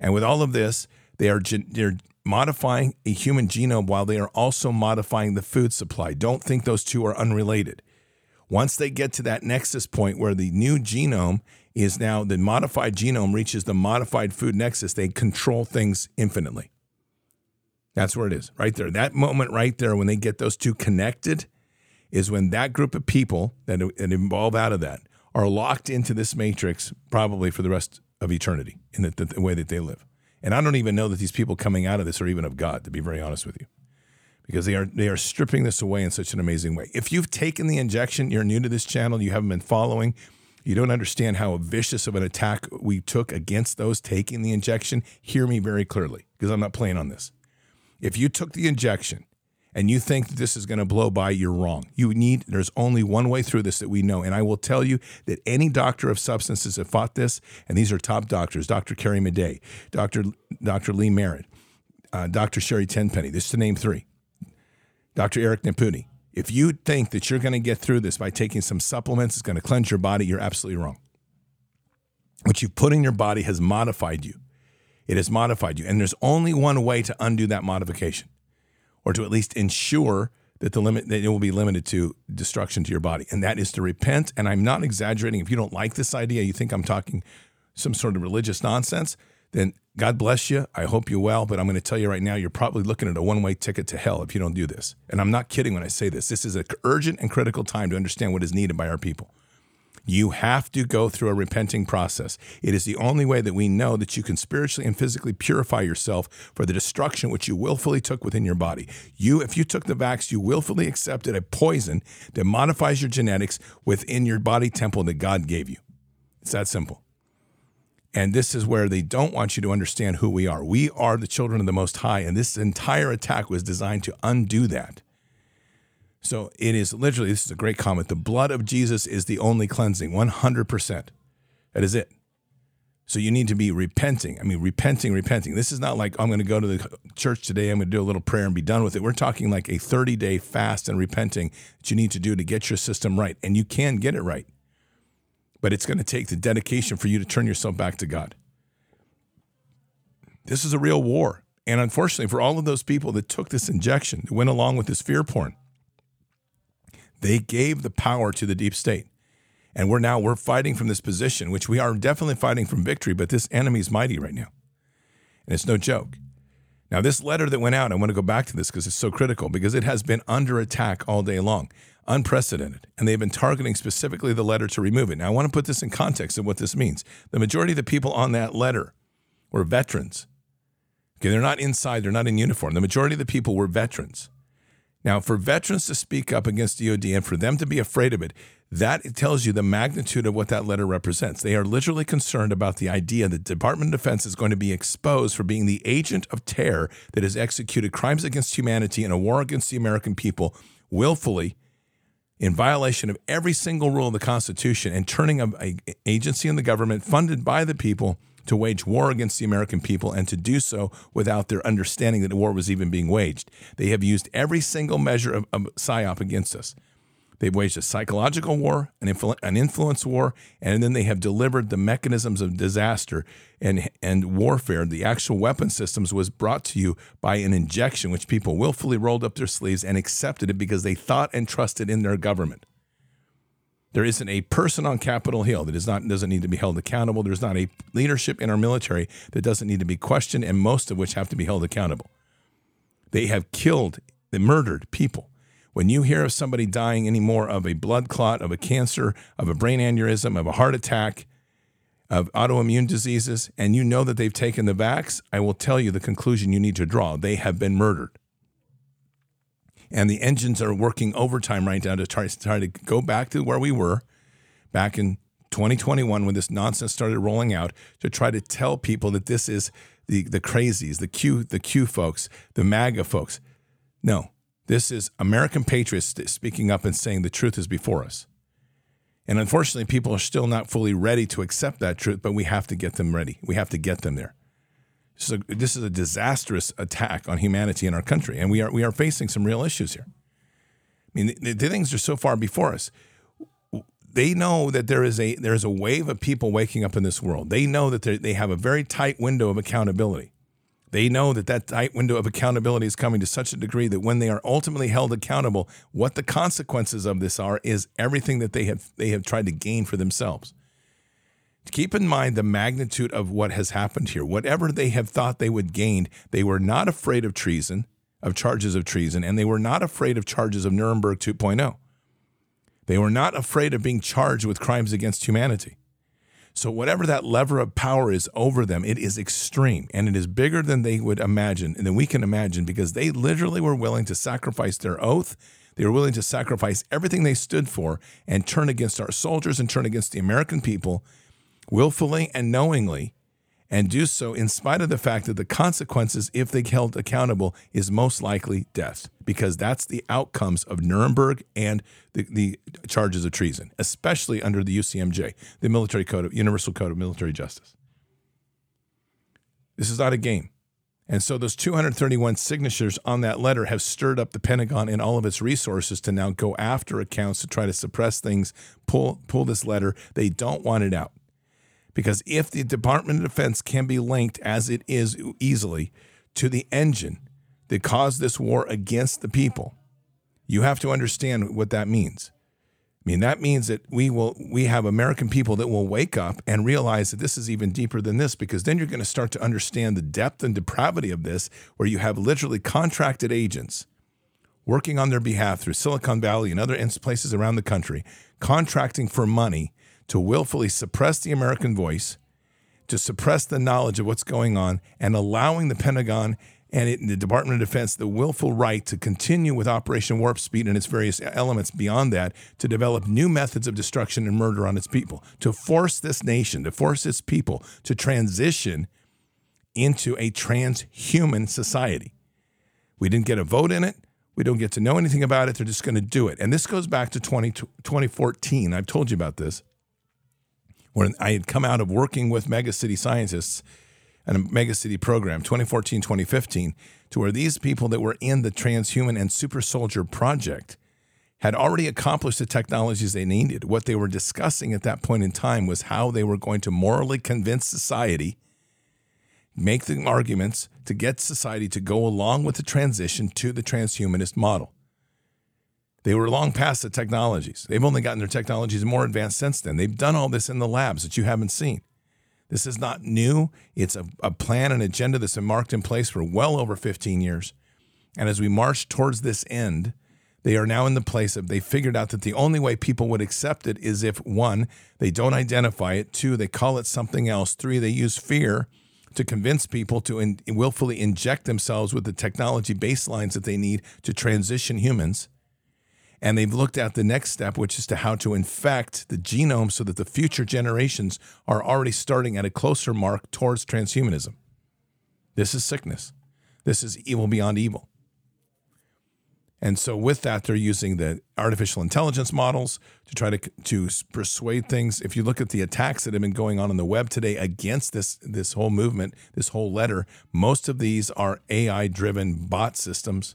And with all of this, they are they're modifying a human genome while they are also modifying the food supply. Don't think those two are unrelated. Once they get to that nexus point where the new genome is now the modified genome reaches the modified food nexus, they control things infinitely. That's where it is, right there. That moment right there, when they get those two connected, is when that group of people that, that evolve out of that are locked into this matrix probably for the rest of eternity in the, the, the way that they live. And I don't even know that these people coming out of this are even of God, to be very honest with you because they are they are stripping this away in such an amazing way. If you've taken the injection, you're new to this channel, you haven't been following, you don't understand how vicious of an attack we took against those taking the injection, hear me very clearly because I'm not playing on this. If you took the injection and you think this is going to blow by, you're wrong. You need, there's only one way through this that we know. And I will tell you that any doctor of substances that fought this, and these are top doctors Dr. Carrie Madej, Dr. Dr. Lee Merritt, uh, Dr. Sherry Tenpenny, this is to name three, Dr. Eric Nepute, if you think that you're going to get through this by taking some supplements, it's going to cleanse your body, you're absolutely wrong. What you've put in your body has modified you. It has modified you. And there's only one way to undo that modification, or to at least ensure that the limit that it will be limited to destruction to your body. And that is to repent. And I'm not exaggerating. If you don't like this idea, you think I'm talking some sort of religious nonsense, then God bless you. I hope you're well. But I'm going to tell you right now, you're probably looking at a one way ticket to hell if you don't do this. And I'm not kidding when I say this. This is an urgent and critical time to understand what is needed by our people. You have to go through a repenting process. It is the only way that we know that you can spiritually and physically purify yourself for the destruction which you willfully took within your body. You, if you took the vax, you willfully accepted a poison that modifies your genetics within your body temple that God gave you. It's that simple. And this is where they don't want you to understand who we are. We are the children of the Most High, and this entire attack was designed to undo that. So it is literally, this is a great comment. The blood of Jesus is the only cleansing, 100%. That is it. So you need to be repenting. I mean, repenting, repenting. This is not like I'm going to go to the church today, I'm going to do a little prayer and be done with it. We're talking like a 30 day fast and repenting that you need to do to get your system right. And you can get it right but it's going to take the dedication for you to turn yourself back to God. This is a real war. And unfortunately, for all of those people that took this injection, that went along with this fear porn, they gave the power to the deep state. And we're now we're fighting from this position, which we are definitely fighting from victory, but this enemy is mighty right now. And it's no joke. Now, this letter that went out, I want to go back to this because it's so critical because it has been under attack all day long, unprecedented. And they've been targeting specifically the letter to remove it. Now, I want to put this in context of what this means. The majority of the people on that letter were veterans. Okay, they're not inside, they're not in uniform. The majority of the people were veterans. Now, for veterans to speak up against DOD and for them to be afraid of it, that tells you the magnitude of what that letter represents. They are literally concerned about the idea that the Department of Defense is going to be exposed for being the agent of terror that has executed crimes against humanity in a war against the American people willfully in violation of every single rule of the Constitution and turning an agency in the government funded by the people to wage war against the American people and to do so without their understanding that the war was even being waged. They have used every single measure of, of PSYOP against us. They've waged a psychological war, an, influ- an influence war, and then they have delivered the mechanisms of disaster and, and warfare. The actual weapon systems was brought to you by an injection, which people willfully rolled up their sleeves and accepted it because they thought and trusted in their government. There isn't a person on Capitol Hill that is not doesn't need to be held accountable. There's not a leadership in our military that doesn't need to be questioned, and most of which have to be held accountable. They have killed, they murdered people. When you hear of somebody dying anymore of a blood clot, of a cancer, of a brain aneurysm, of a heart attack, of autoimmune diseases, and you know that they've taken the vax, I will tell you the conclusion you need to draw. They have been murdered. And the engines are working overtime right now to try, to try to go back to where we were back in 2021 when this nonsense started rolling out to try to tell people that this is the, the crazies, the Q, the Q folks, the MAGA folks. No, this is American patriots speaking up and saying the truth is before us. And unfortunately, people are still not fully ready to accept that truth, but we have to get them ready. We have to get them there. So this is a disastrous attack on humanity in our country, and we are we are facing some real issues here. I mean, the, the things are so far before us. They know that there is a there is a wave of people waking up in this world. They know that they have a very tight window of accountability. They know that that tight window of accountability is coming to such a degree that when they are ultimately held accountable, what the consequences of this are is everything that they have they have tried to gain for themselves keep in mind the magnitude of what has happened here. Whatever they have thought they would gain, they were not afraid of treason, of charges of treason, and they were not afraid of charges of Nuremberg 2.0. They were not afraid of being charged with crimes against humanity. So, whatever that lever of power is over them, it is extreme and it is bigger than they would imagine and than we can imagine because they literally were willing to sacrifice their oath. They were willing to sacrifice everything they stood for and turn against our soldiers and turn against the American people willfully and knowingly, and do so in spite of the fact that the consequences, if they held accountable, is most likely death, because that's the outcomes of Nuremberg and the, the charges of treason, especially under the UCMJ, the Military Code of Universal Code of Military Justice. This is not a game. And so those 231 signatures on that letter have stirred up the Pentagon and all of its resources to now go after accounts to try to suppress things, pull pull this letter. They don't want it out. Because if the Department of Defense can be linked, as it is easily, to the engine that caused this war against the people, you have to understand what that means. I mean, that means that we will we have American people that will wake up and realize that this is even deeper than this, because then you're going to start to understand the depth and depravity of this, where you have literally contracted agents working on their behalf through Silicon Valley and other places around the country, contracting for money to willfully suppress the American voice, to suppress the knowledge of what's going on, and allowing the Pentagon and it, the Department of Defense the willful right to continue with Operation Warp Speed and its various elements beyond that to develop new methods of destruction and murder on its people, to force this nation, to force its people to transition into a transhuman society. We didn't get a vote in it. We don't get to know anything about it. They're just going to do it. And this goes back to 20, 2014. I've told you about this when I had come out of working with megacity scientists and a megacity program 2014 2015 to where these people that were in the transhuman and super soldier project had already accomplished the technologies they needed what they were discussing at that point in time was how they were going to morally convince society make the arguments to get society to go along with the transition to the transhumanist model. They were long past the technologies. They've only gotten their technologies more advanced since then. They've done all this in the labs that you haven't seen. This is not new. It's a, a plan and agenda that's been marked in place for well over 15 years. And as we march towards this end, they are now in the place of they figured out that the only way people would accept it is if one, they don't identify it, two, they call it something else, three, they use fear to convince people to in, willfully inject themselves with the technology baselines that they need to transition humans. And they've looked at the next step, which is to how to infect the genome so that the future generations are already starting at a closer mark towards transhumanism. This is sickness. This is evil beyond evil. And so, with that, they're using the artificial intelligence models to try to, to persuade things. If you look at the attacks that have been going on on the web today against this, this whole movement, this whole letter, most of these are AI driven bot systems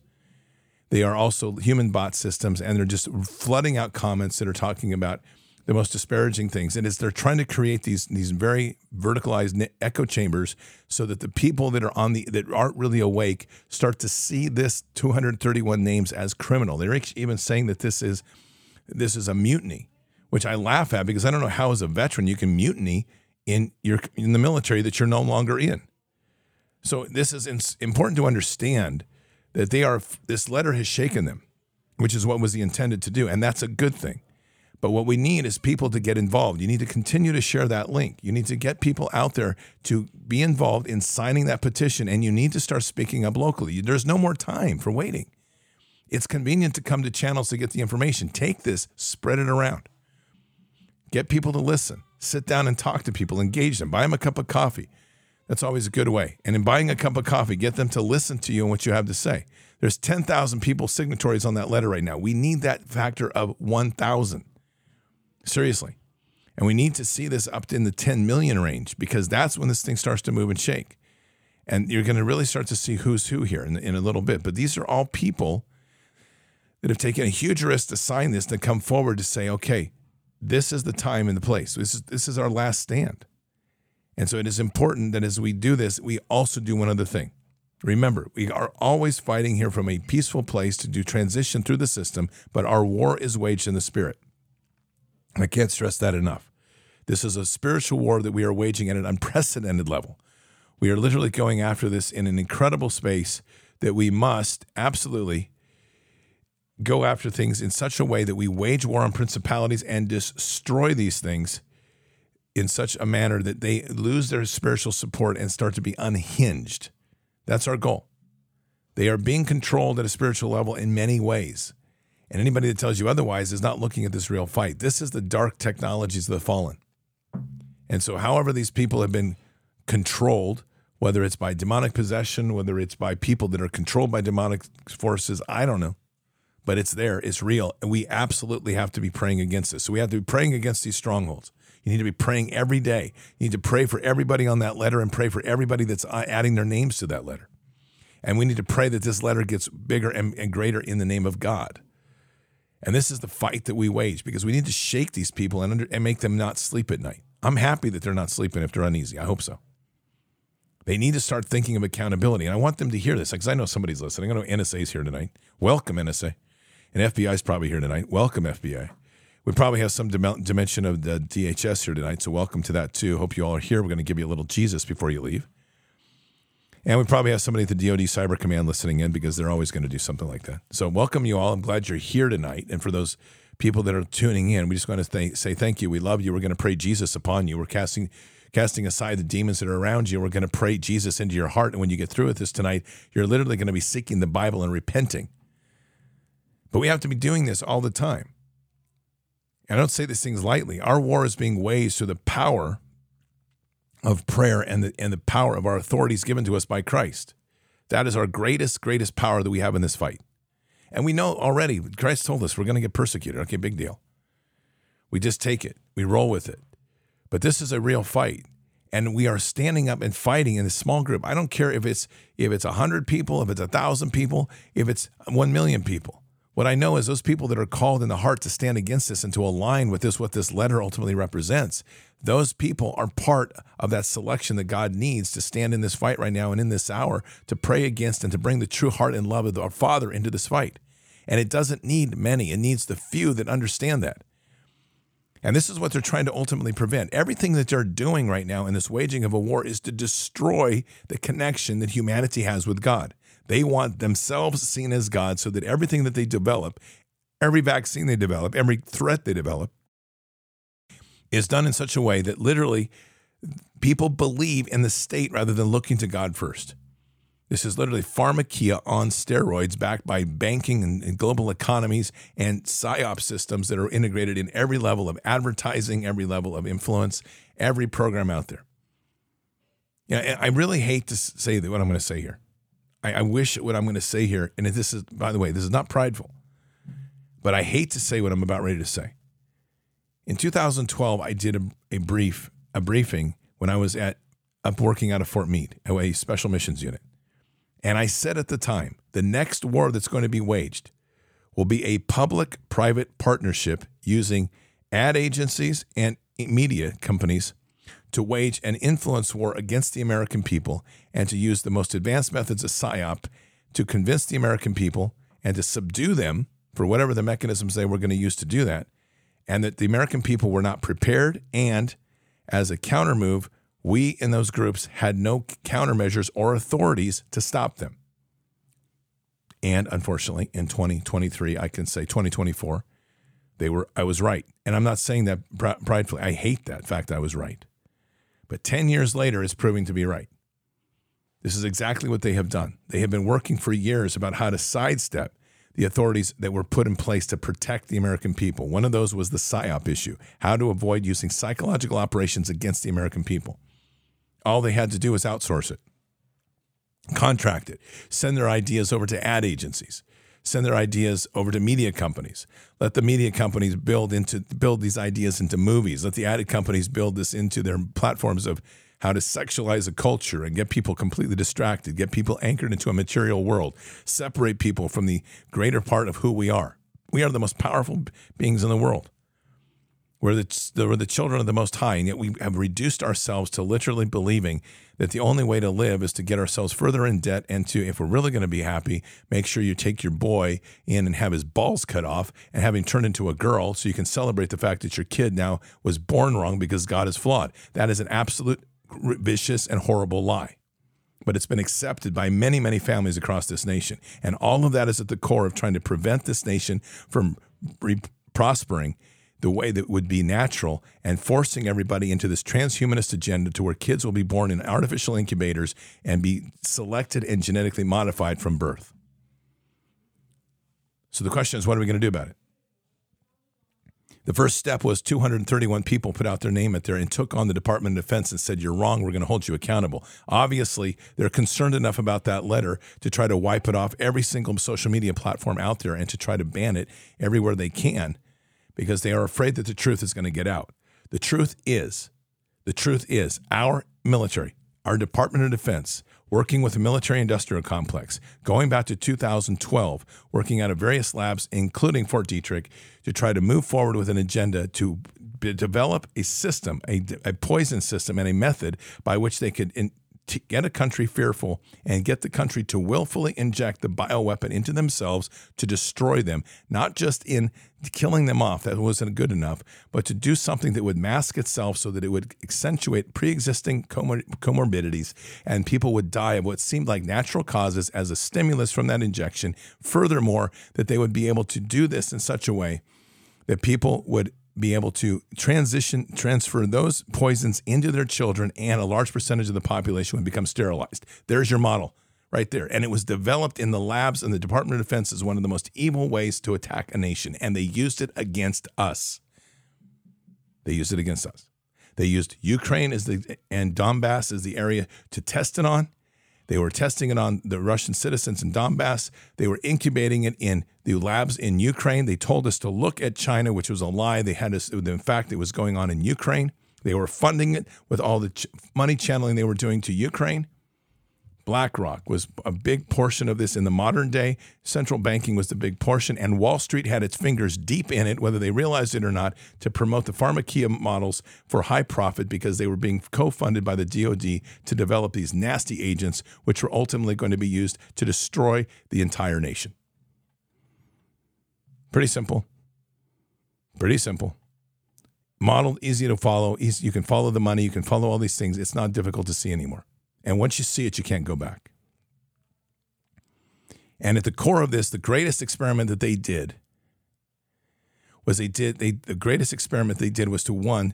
they are also human bot systems, and they're just flooding out comments that are talking about the most disparaging things. And as they're trying to create these these very verticalized echo chambers, so that the people that are on the that aren't really awake start to see this 231 names as criminal. They're even saying that this is this is a mutiny, which I laugh at because I don't know how as a veteran you can mutiny in your in the military that you're no longer in. So this is important to understand that they are this letter has shaken them, which is what was intended to do, and that's a good thing. But what we need is people to get involved. You need to continue to share that link. You need to get people out there to be involved in signing that petition, and you need to start speaking up locally. There's no more time for waiting. It's convenient to come to channels to get the information. Take this, spread it around. Get people to listen. Sit down and talk to people, engage them, buy them a cup of coffee. That's always a good way. And in buying a cup of coffee, get them to listen to you and what you have to say. There's 10,000 people signatories on that letter right now. We need that factor of 1,000. Seriously. And we need to see this up in the 10 million range because that's when this thing starts to move and shake. And you're going to really start to see who's who here in, in a little bit. But these are all people that have taken a huge risk to sign this to come forward to say, okay, this is the time and the place. This is, this is our last stand. And so it is important that as we do this, we also do one other thing. Remember, we are always fighting here from a peaceful place to do transition through the system, but our war is waged in the spirit. I can't stress that enough. This is a spiritual war that we are waging at an unprecedented level. We are literally going after this in an incredible space that we must absolutely go after things in such a way that we wage war on principalities and destroy these things in such a manner that they lose their spiritual support and start to be unhinged. That's our goal. They are being controlled at a spiritual level in many ways. And anybody that tells you otherwise is not looking at this real fight. This is the dark technologies of the fallen. And so, however, these people have been controlled, whether it's by demonic possession, whether it's by people that are controlled by demonic forces, I don't know. But it's there, it's real. And we absolutely have to be praying against this. So, we have to be praying against these strongholds. You need to be praying every day. You need to pray for everybody on that letter and pray for everybody that's uh, adding their names to that letter. And we need to pray that this letter gets bigger and, and greater in the name of God. And this is the fight that we wage because we need to shake these people and, under, and make them not sleep at night. I'm happy that they're not sleeping if they're uneasy. I hope so. They need to start thinking of accountability. And I want them to hear this because I know somebody's listening. I know NSA's here tonight. Welcome, NSA. And FBI's probably here tonight. Welcome, FBI. We probably have some dimension of the DHS here tonight, so welcome to that too. Hope you all are here. We're going to give you a little Jesus before you leave. And we probably have somebody at the DoD Cyber Command listening in because they're always going to do something like that. So welcome you all. I'm glad you're here tonight. And for those people that are tuning in, we just want to th- say thank you. We love you. We're going to pray Jesus upon you. We're casting casting aside the demons that are around you. We're going to pray Jesus into your heart. And when you get through with this tonight, you're literally going to be seeking the Bible and repenting. But we have to be doing this all the time. I don't say these things lightly. Our war is being waged through the power of prayer and the, and the power of our authorities given to us by Christ. That is our greatest, greatest power that we have in this fight. And we know already, Christ told us we're going to get persecuted. Okay, big deal. We just take it, we roll with it. But this is a real fight. And we are standing up and fighting in a small group. I don't care if it's if it's hundred people, if it's a thousand people, if it's one million people. What I know is those people that are called in the heart to stand against this and to align with this, what this letter ultimately represents, those people are part of that selection that God needs to stand in this fight right now and in this hour to pray against and to bring the true heart and love of our Father into this fight. And it doesn't need many, it needs the few that understand that. And this is what they're trying to ultimately prevent. Everything that they're doing right now in this waging of a war is to destroy the connection that humanity has with God. They want themselves seen as God so that everything that they develop, every vaccine they develop, every threat they develop, is done in such a way that literally people believe in the state rather than looking to God first. This is literally pharmakeia on steroids, backed by banking and, global economies and psyop systems that are integrated in every level of advertising, every level of influence, every program out there. Yeah, I really hate to say what I'm going to say here. I, I wish what I'm going to say here, and this is, by the way, this is not prideful, but I hate to say what I'm about ready to say. In 2012, I did a, a brief, a briefing when I was at up working out of Fort Meade, a special missions unit. And I said at the time, the next war that's going to be waged will be a public private partnership using ad agencies and media companies to wage an influence war against the American people and to use the most advanced methods of PSYOP to convince the American people and to subdue them for whatever the mechanisms they were going to use to do that. And that the American people were not prepared. And as a counter move, we in those groups had no countermeasures or authorities to stop them. And unfortunately, in 2023, I can say 2024, they were I was right. And I'm not saying that pridefully. I hate that fact I was right. But 10 years later, is proving to be right. This is exactly what they have done. They have been working for years about how to sidestep the authorities that were put in place to protect the American people. One of those was the PSYOP issue how to avoid using psychological operations against the American people. All they had to do was outsource it, contract it, send their ideas over to ad agencies, send their ideas over to media companies. Let the media companies build into build these ideas into movies. Let the ad companies build this into their platforms of how to sexualize a culture and get people completely distracted, get people anchored into a material world, separate people from the greater part of who we are. We are the most powerful beings in the world. We're the, we're the children of the Most High, and yet we have reduced ourselves to literally believing that the only way to live is to get ourselves further in debt and to, if we're really going to be happy, make sure you take your boy in and have his balls cut off and have him turned into a girl so you can celebrate the fact that your kid now was born wrong because God is flawed. That is an absolute vicious and horrible lie. But it's been accepted by many, many families across this nation. And all of that is at the core of trying to prevent this nation from re- prospering the way that would be natural and forcing everybody into this transhumanist agenda to where kids will be born in artificial incubators and be selected and genetically modified from birth. So the question is, what are we going to do about it? The first step was 231 people put out their name at there and took on the Department of Defense and said, You're wrong. We're going to hold you accountable. Obviously, they're concerned enough about that letter to try to wipe it off every single social media platform out there and to try to ban it everywhere they can because they are afraid that the truth is going to get out. The truth is, the truth is, our military, our Department of Defense, working with the military industrial complex, going back to 2012, working out of various labs, including Fort Detrick, to try to move forward with an agenda to develop a system, a, a poison system, and a method by which they could in, to get a country fearful and get the country to willfully inject the bioweapon into themselves to destroy them, not just in killing them off, that wasn't good enough, but to do something that would mask itself so that it would accentuate pre existing comor- comorbidities and people would die of what seemed like natural causes as a stimulus from that injection. Furthermore, that they would be able to do this in such a way that people would be able to transition, transfer those poisons into their children, and a large percentage of the population would become sterilized. There's your model right there. And it was developed in the labs in the Department of Defense as one of the most evil ways to attack a nation. And they used it against us. They used it against us. They used Ukraine as the and Donbass as the area to test it on. They were testing it on the Russian citizens in Donbass. They were incubating it in the labs in Ukraine. They told us to look at China, which was a lie. They had us, in fact, it was going on in Ukraine. They were funding it with all the ch- money channeling they were doing to Ukraine. BlackRock was a big portion of this in the modern day. Central banking was the big portion, and Wall Street had its fingers deep in it, whether they realized it or not, to promote the pharmakeia models for high profit because they were being co funded by the DoD to develop these nasty agents, which were ultimately going to be used to destroy the entire nation. Pretty simple. Pretty simple. Model easy to follow. Easy, you can follow the money. You can follow all these things. It's not difficult to see anymore. And once you see it, you can't go back. And at the core of this, the greatest experiment that they did was they did they the greatest experiment they did was to one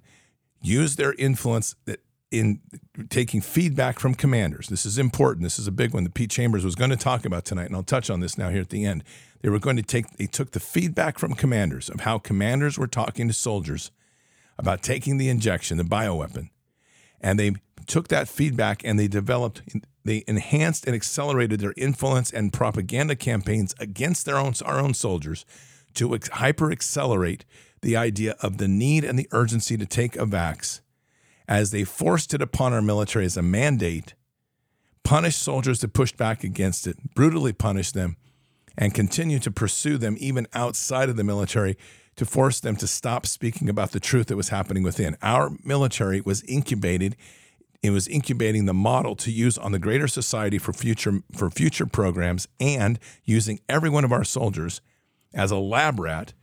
use their influence that in taking feedback from commanders. This is important. This is a big one that Pete Chambers was going to talk about tonight, and I'll touch on this now here at the end. They were going to take they took the feedback from commanders of how commanders were talking to soldiers about taking the injection, the bioweapon, and they took that feedback and they developed, they enhanced and accelerated their influence and propaganda campaigns against their own, our own soldiers to hyper accelerate the idea of the need and the urgency to take a vax as they forced it upon our military as a mandate, punished soldiers that pushed back against it, brutally punished them, and continue to pursue them even outside of the military to force them to stop speaking about the truth that was happening within. Our military was incubated it was incubating the model to use on the greater society for future for future programs and using every one of our soldiers as a lab rat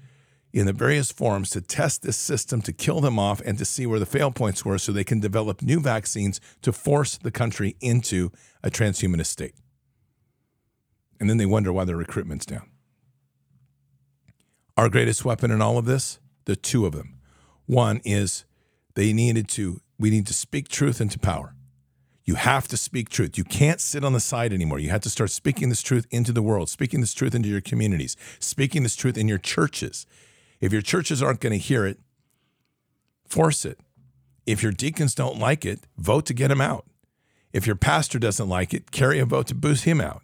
in the various forms to test this system to kill them off and to see where the fail points were so they can develop new vaccines to force the country into a transhumanist state. And then they wonder why their recruitment's down. Our greatest weapon in all of this, the two of them. One is they needed to we need to speak truth into power. You have to speak truth. You can't sit on the side anymore. You have to start speaking this truth into the world, speaking this truth into your communities, speaking this truth in your churches. If your churches aren't going to hear it, force it. If your deacons don't like it, vote to get him out. If your pastor doesn't like it, carry a vote to boost him out.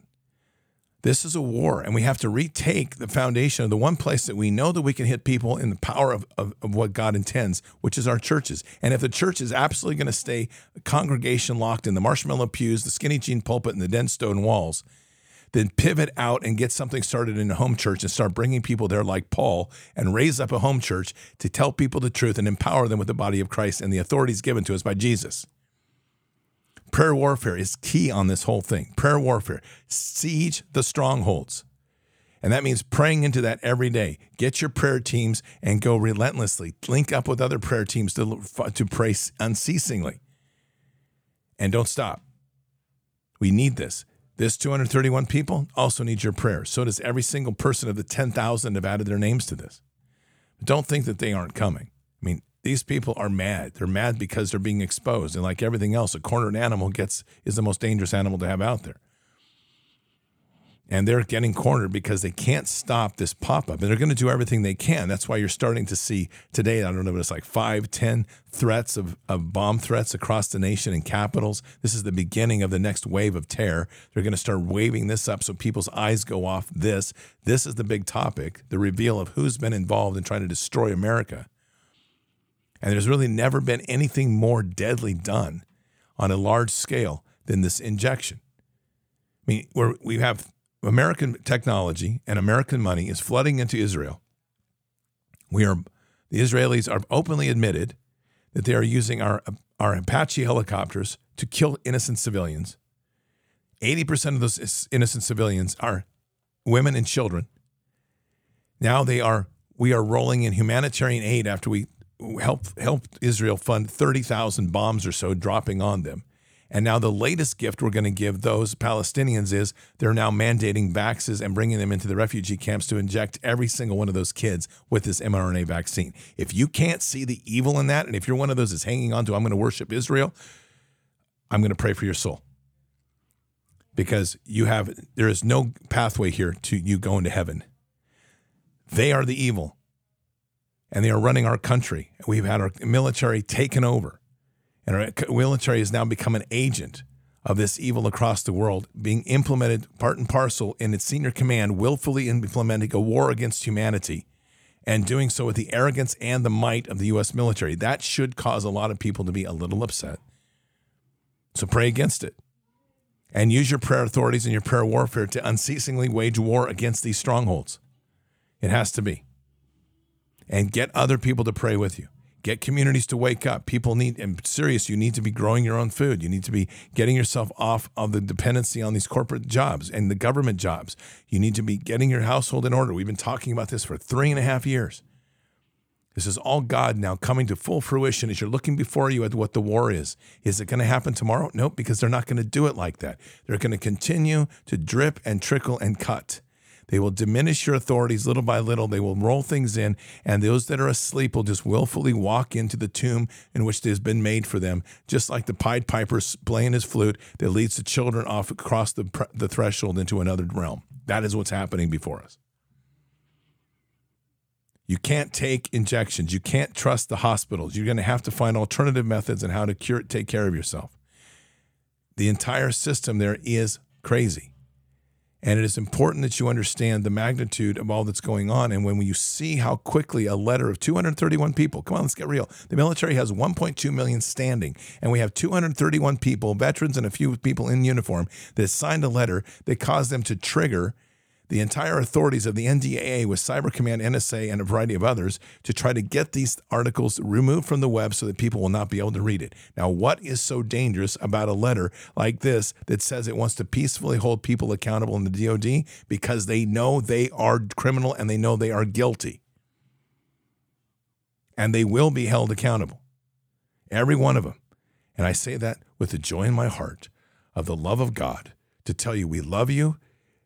This is a war, and we have to retake the foundation of the one place that we know that we can hit people in the power of, of, of what God intends, which is our churches. And if the church is absolutely going to stay congregation locked in the marshmallow pews, the skinny jean pulpit, and the dense stone walls, then pivot out and get something started in a home church and start bringing people there like Paul and raise up a home church to tell people the truth and empower them with the body of Christ and the authorities given to us by Jesus. Prayer warfare is key on this whole thing. Prayer warfare, siege the strongholds. And that means praying into that every day. Get your prayer teams and go relentlessly. Link up with other prayer teams to, to pray unceasingly. And don't stop. We need this. This 231 people also need your prayers. So does every single person of the 10,000 have added their names to this. don't think that they aren't coming. I mean, these people are mad. They're mad because they're being exposed. And like everything else, a cornered animal gets is the most dangerous animal to have out there. And they're getting cornered because they can't stop this pop up. And they're going to do everything they can. That's why you're starting to see today, I don't know, but it's like five, ten threats of, of bomb threats across the nation and capitals. This is the beginning of the next wave of terror. They're going to start waving this up so people's eyes go off this. This is the big topic the reveal of who's been involved in trying to destroy America. And there's really never been anything more deadly done on a large scale than this injection. I mean, we we have American technology and American money is flooding into Israel. We are the Israelis are openly admitted that they are using our our Apache helicopters to kill innocent civilians. 80% of those innocent civilians are women and children. Now they are we are rolling in humanitarian aid after we helped helped Israel fund 30,000 bombs or so dropping on them. And now the latest gift we're going to give those Palestinians is they're now mandating vaxes and bringing them into the refugee camps to inject every single one of those kids with this mRNA vaccine. If you can't see the evil in that, and if you're one of those that's hanging on to, I'm going to worship Israel, I'm going to pray for your soul. Because you have, there is no pathway here to you going to heaven. They are the evil and they are running our country. We've had our military taken over, and our military has now become an agent of this evil across the world, being implemented part and parcel in its senior command, willfully implementing a war against humanity, and doing so with the arrogance and the might of the U.S. military. That should cause a lot of people to be a little upset. So pray against it. And use your prayer authorities and your prayer warfare to unceasingly wage war against these strongholds. It has to be. And get other people to pray with you. Get communities to wake up. People need, and serious, you need to be growing your own food. You need to be getting yourself off of the dependency on these corporate jobs and the government jobs. You need to be getting your household in order. We've been talking about this for three and a half years. This is all God now coming to full fruition as you're looking before you at what the war is. Is it going to happen tomorrow? Nope, because they're not going to do it like that. They're going to continue to drip and trickle and cut. They will diminish your authorities little by little. They will roll things in, and those that are asleep will just willfully walk into the tomb in which it has been made for them, just like the Pied Piper playing his flute that leads the children off across the, the threshold into another realm. That is what's happening before us. You can't take injections. You can't trust the hospitals. You're going to have to find alternative methods and how to cure, take care of yourself. The entire system there is crazy. And it is important that you understand the magnitude of all that's going on. And when you see how quickly a letter of 231 people, come on, let's get real. The military has 1.2 million standing, and we have 231 people, veterans and a few people in uniform, that signed a letter that caused them to trigger the entire authorities of the NDAA with Cyber Command, NSA, and a variety of others to try to get these articles removed from the web so that people will not be able to read it. Now, what is so dangerous about a letter like this that says it wants to peacefully hold people accountable in the DoD because they know they are criminal and they know they are guilty? And they will be held accountable. Every one of them. And I say that with the joy in my heart of the love of God to tell you we love you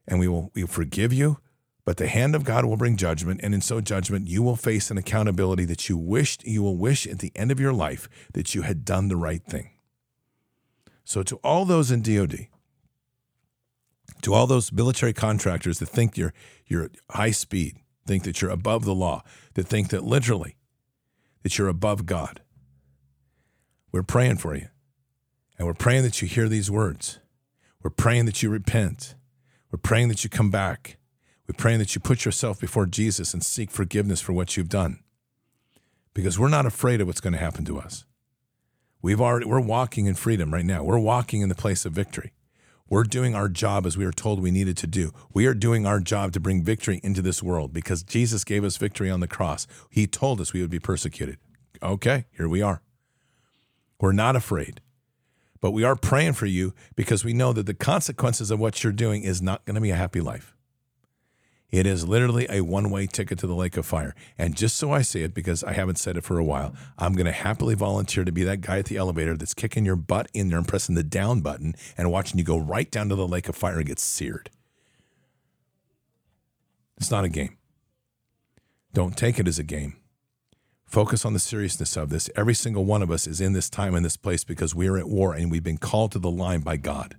and we will we forgive you, but the hand of God will bring judgment, and in so judgment you will face an accountability that you wished you will wish at the end of your life that you had done the right thing. So to all those in DoD, to all those military contractors that think you're you're high speed, think that you're above the law, that think that literally that you're above God. We're praying for you. And we're praying that you hear these words. We're praying that you repent. We're praying that you come back. We're praying that you put yourself before Jesus and seek forgiveness for what you've done. Because we're not afraid of what's going to happen to us. We've already we're walking in freedom right now. We're walking in the place of victory. We're doing our job as we were told we needed to do. We are doing our job to bring victory into this world because Jesus gave us victory on the cross. He told us we would be persecuted. Okay, here we are. We're not afraid. But we are praying for you because we know that the consequences of what you're doing is not going to be a happy life. It is literally a one way ticket to the lake of fire. And just so I say it, because I haven't said it for a while, I'm going to happily volunteer to be that guy at the elevator that's kicking your butt in there and pressing the down button and watching you go right down to the lake of fire and get seared. It's not a game. Don't take it as a game. Focus on the seriousness of this. Every single one of us is in this time in this place because we are at war and we've been called to the line by God.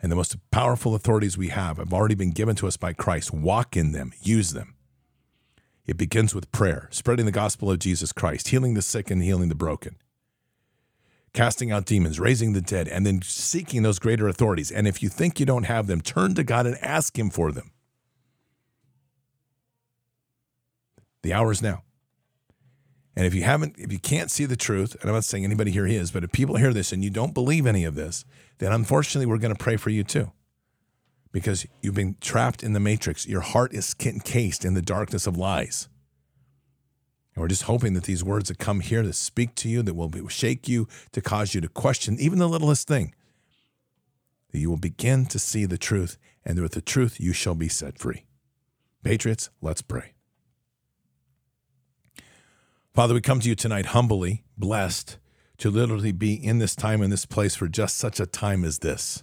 And the most powerful authorities we have have already been given to us by Christ. Walk in them, use them. It begins with prayer, spreading the gospel of Jesus Christ, healing the sick and healing the broken, casting out demons, raising the dead, and then seeking those greater authorities. And if you think you don't have them, turn to God and ask Him for them. The hour is now. And if you haven't, if you can't see the truth, and I'm not saying anybody here is, but if people hear this and you don't believe any of this, then unfortunately we're going to pray for you too. Because you've been trapped in the matrix. Your heart is encased in the darkness of lies. And we're just hoping that these words that come here that speak to you, that will shake you, to cause you to question even the littlest thing, that you will begin to see the truth, and with the truth you shall be set free. Patriots, let's pray. Father, we come to you tonight humbly, blessed to literally be in this time, in this place for just such a time as this.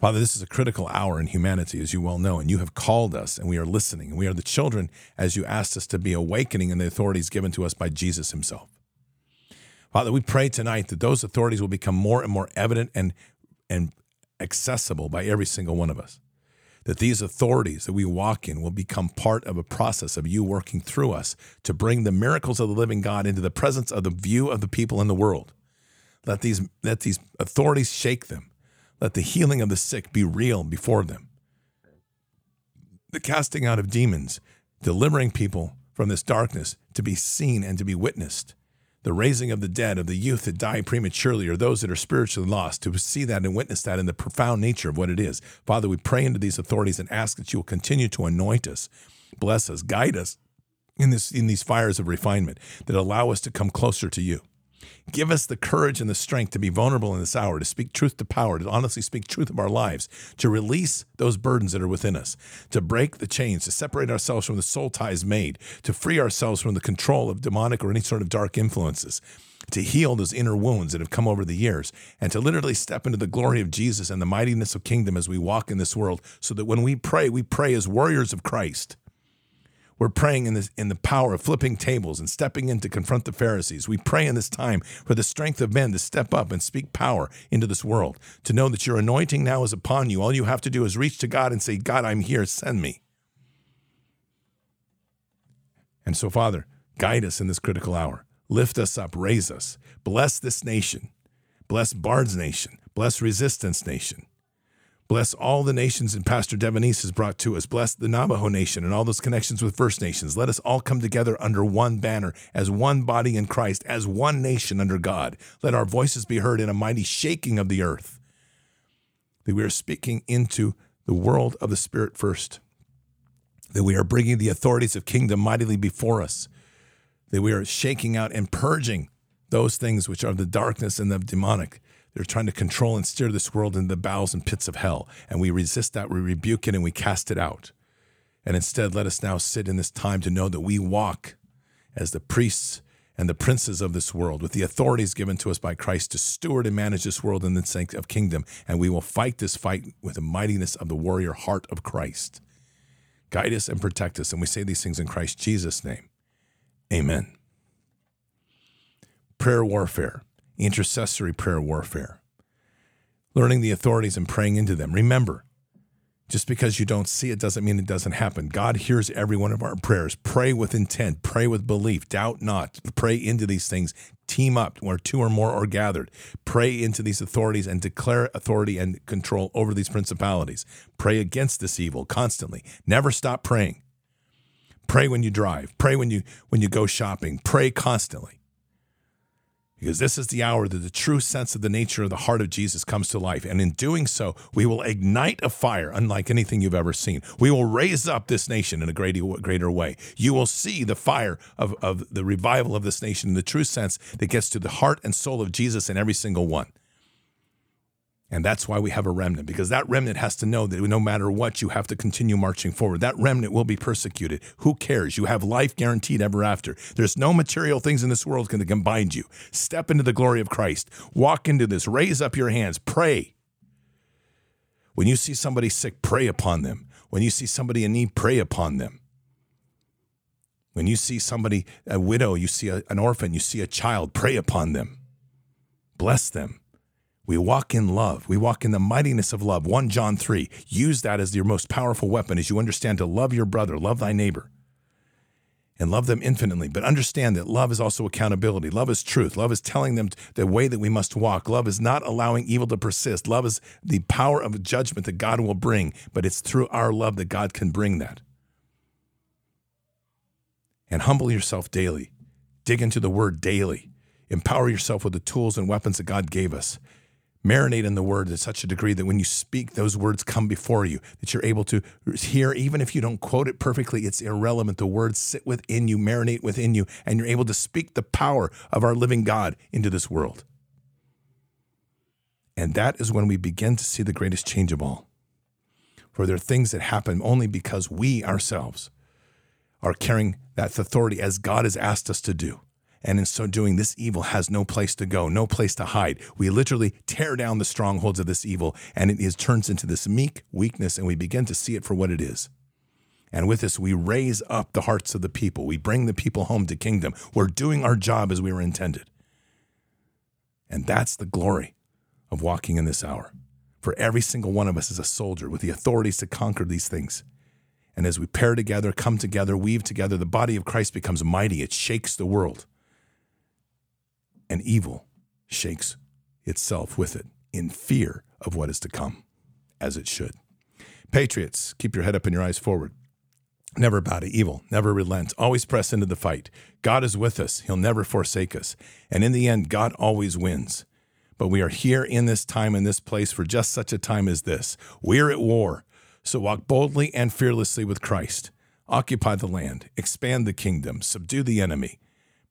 Father, this is a critical hour in humanity, as you well know, and you have called us, and we are listening, and we are the children, as you asked us to be awakening in the authorities given to us by Jesus himself. Father, we pray tonight that those authorities will become more and more evident and, and accessible by every single one of us that these authorities that we walk in will become part of a process of you working through us to bring the miracles of the living God into the presence of the view of the people in the world. Let these, let these authorities shake them. Let the healing of the sick be real before them. The casting out of demons, delivering people from this darkness to be seen and to be witnessed. The raising of the dead, of the youth that die prematurely, or those that are spiritually lost, to see that and witness that in the profound nature of what it is. Father, we pray into these authorities and ask that you will continue to anoint us, bless us, guide us in, this, in these fires of refinement that allow us to come closer to you. Give us the courage and the strength to be vulnerable in this hour, to speak truth to power, to honestly speak truth of our lives, to release those burdens that are within us, to break the chains, to separate ourselves from the soul ties made, to free ourselves from the control of demonic or any sort of dark influences, to heal those inner wounds that have come over the years, and to literally step into the glory of Jesus and the mightiness of kingdom as we walk in this world, so that when we pray, we pray as warriors of Christ we're praying in, this, in the power of flipping tables and stepping in to confront the Pharisees. We pray in this time for the strength of men to step up and speak power into this world, to know that your anointing now is upon you. All you have to do is reach to God and say, God, I'm here, send me. And so, Father, guide us in this critical hour. Lift us up, raise us. Bless this nation. Bless Bards nation. Bless Resistance Nation. Bless all the nations and Pastor Devonese has brought to us. Bless the Navajo Nation and all those connections with First Nations. Let us all come together under one banner, as one body in Christ, as one nation under God. Let our voices be heard in a mighty shaking of the earth. That we are speaking into the world of the Spirit first. That we are bringing the authorities of kingdom mightily before us. That we are shaking out and purging those things which are the darkness and the demonic they're trying to control and steer this world into the bowels and pits of hell. And we resist that, we rebuke it, and we cast it out. And instead, let us now sit in this time to know that we walk as the priests and the princes of this world with the authorities given to us by Christ to steward and manage this world in the sake of kingdom. And we will fight this fight with the mightiness of the warrior heart of Christ. Guide us and protect us. And we say these things in Christ Jesus' name. Amen. Prayer warfare intercessory prayer warfare, learning the authorities and praying into them. Remember, just because you don't see it doesn't mean it doesn't happen. God hears every one of our prayers. Pray with intent, pray with belief, doubt not. Pray into these things. Team up where two or more are gathered. Pray into these authorities and declare authority and control over these principalities. Pray against this evil constantly. Never stop praying. Pray when you drive. Pray when you when you go shopping. Pray constantly because this is the hour that the true sense of the nature of the heart of Jesus comes to life. And in doing so, we will ignite a fire unlike anything you've ever seen. We will raise up this nation in a greater, greater way. You will see the fire of, of the revival of this nation in the true sense that gets to the heart and soul of Jesus in every single one. And that's why we have a remnant, because that remnant has to know that no matter what, you have to continue marching forward. That remnant will be persecuted. Who cares? You have life guaranteed ever after. There's no material things in this world can bind you. Step into the glory of Christ. Walk into this. Raise up your hands. Pray. When you see somebody sick, pray upon them. When you see somebody in need, pray upon them. When you see somebody, a widow, you see a, an orphan, you see a child, pray upon them. Bless them we walk in love. We walk in the mightiness of love. 1 John 3. Use that as your most powerful weapon as you understand to love your brother, love thy neighbor, and love them infinitely. But understand that love is also accountability. Love is truth. Love is telling them the way that we must walk. Love is not allowing evil to persist. Love is the power of judgment that God will bring, but it's through our love that God can bring that. And humble yourself daily. Dig into the word daily. Empower yourself with the tools and weapons that God gave us marinate in the word to such a degree that when you speak, those words come before you, that you're able to hear, even if you don't quote it perfectly, it's irrelevant. The words sit within you, marinate within you, and you're able to speak the power of our living God into this world. And that is when we begin to see the greatest change of all. For there are things that happen only because we ourselves are carrying that authority as God has asked us to do. And in so doing, this evil has no place to go, no place to hide. We literally tear down the strongholds of this evil, and it is, turns into this meek weakness, and we begin to see it for what it is. And with this, we raise up the hearts of the people. We bring the people home to kingdom. We're doing our job as we were intended. And that's the glory of walking in this hour. For every single one of us is a soldier with the authorities to conquer these things. And as we pair together, come together, weave together, the body of Christ becomes mighty. It shakes the world and evil shakes itself with it in fear of what is to come, as it should. Patriots, keep your head up and your eyes forward. Never bow to evil, never relent, always press into the fight. God is with us, He'll never forsake us. And in the end, God always wins. But we are here in this time, in this place, for just such a time as this. We're at war. So walk boldly and fearlessly with Christ. Occupy the land, expand the kingdom, subdue the enemy.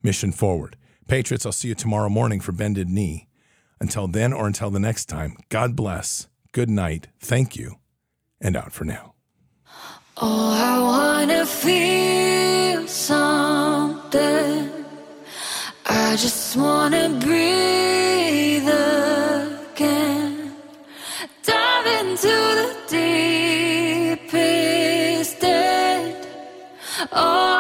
Mission forward. Patriots, I'll see you tomorrow morning for Bended Knee. Until then or until the next time, God bless, good night, thank you, and out for now. Oh, I wanna feel something. I just wanna breathe again. Dive into the deepest end. Oh.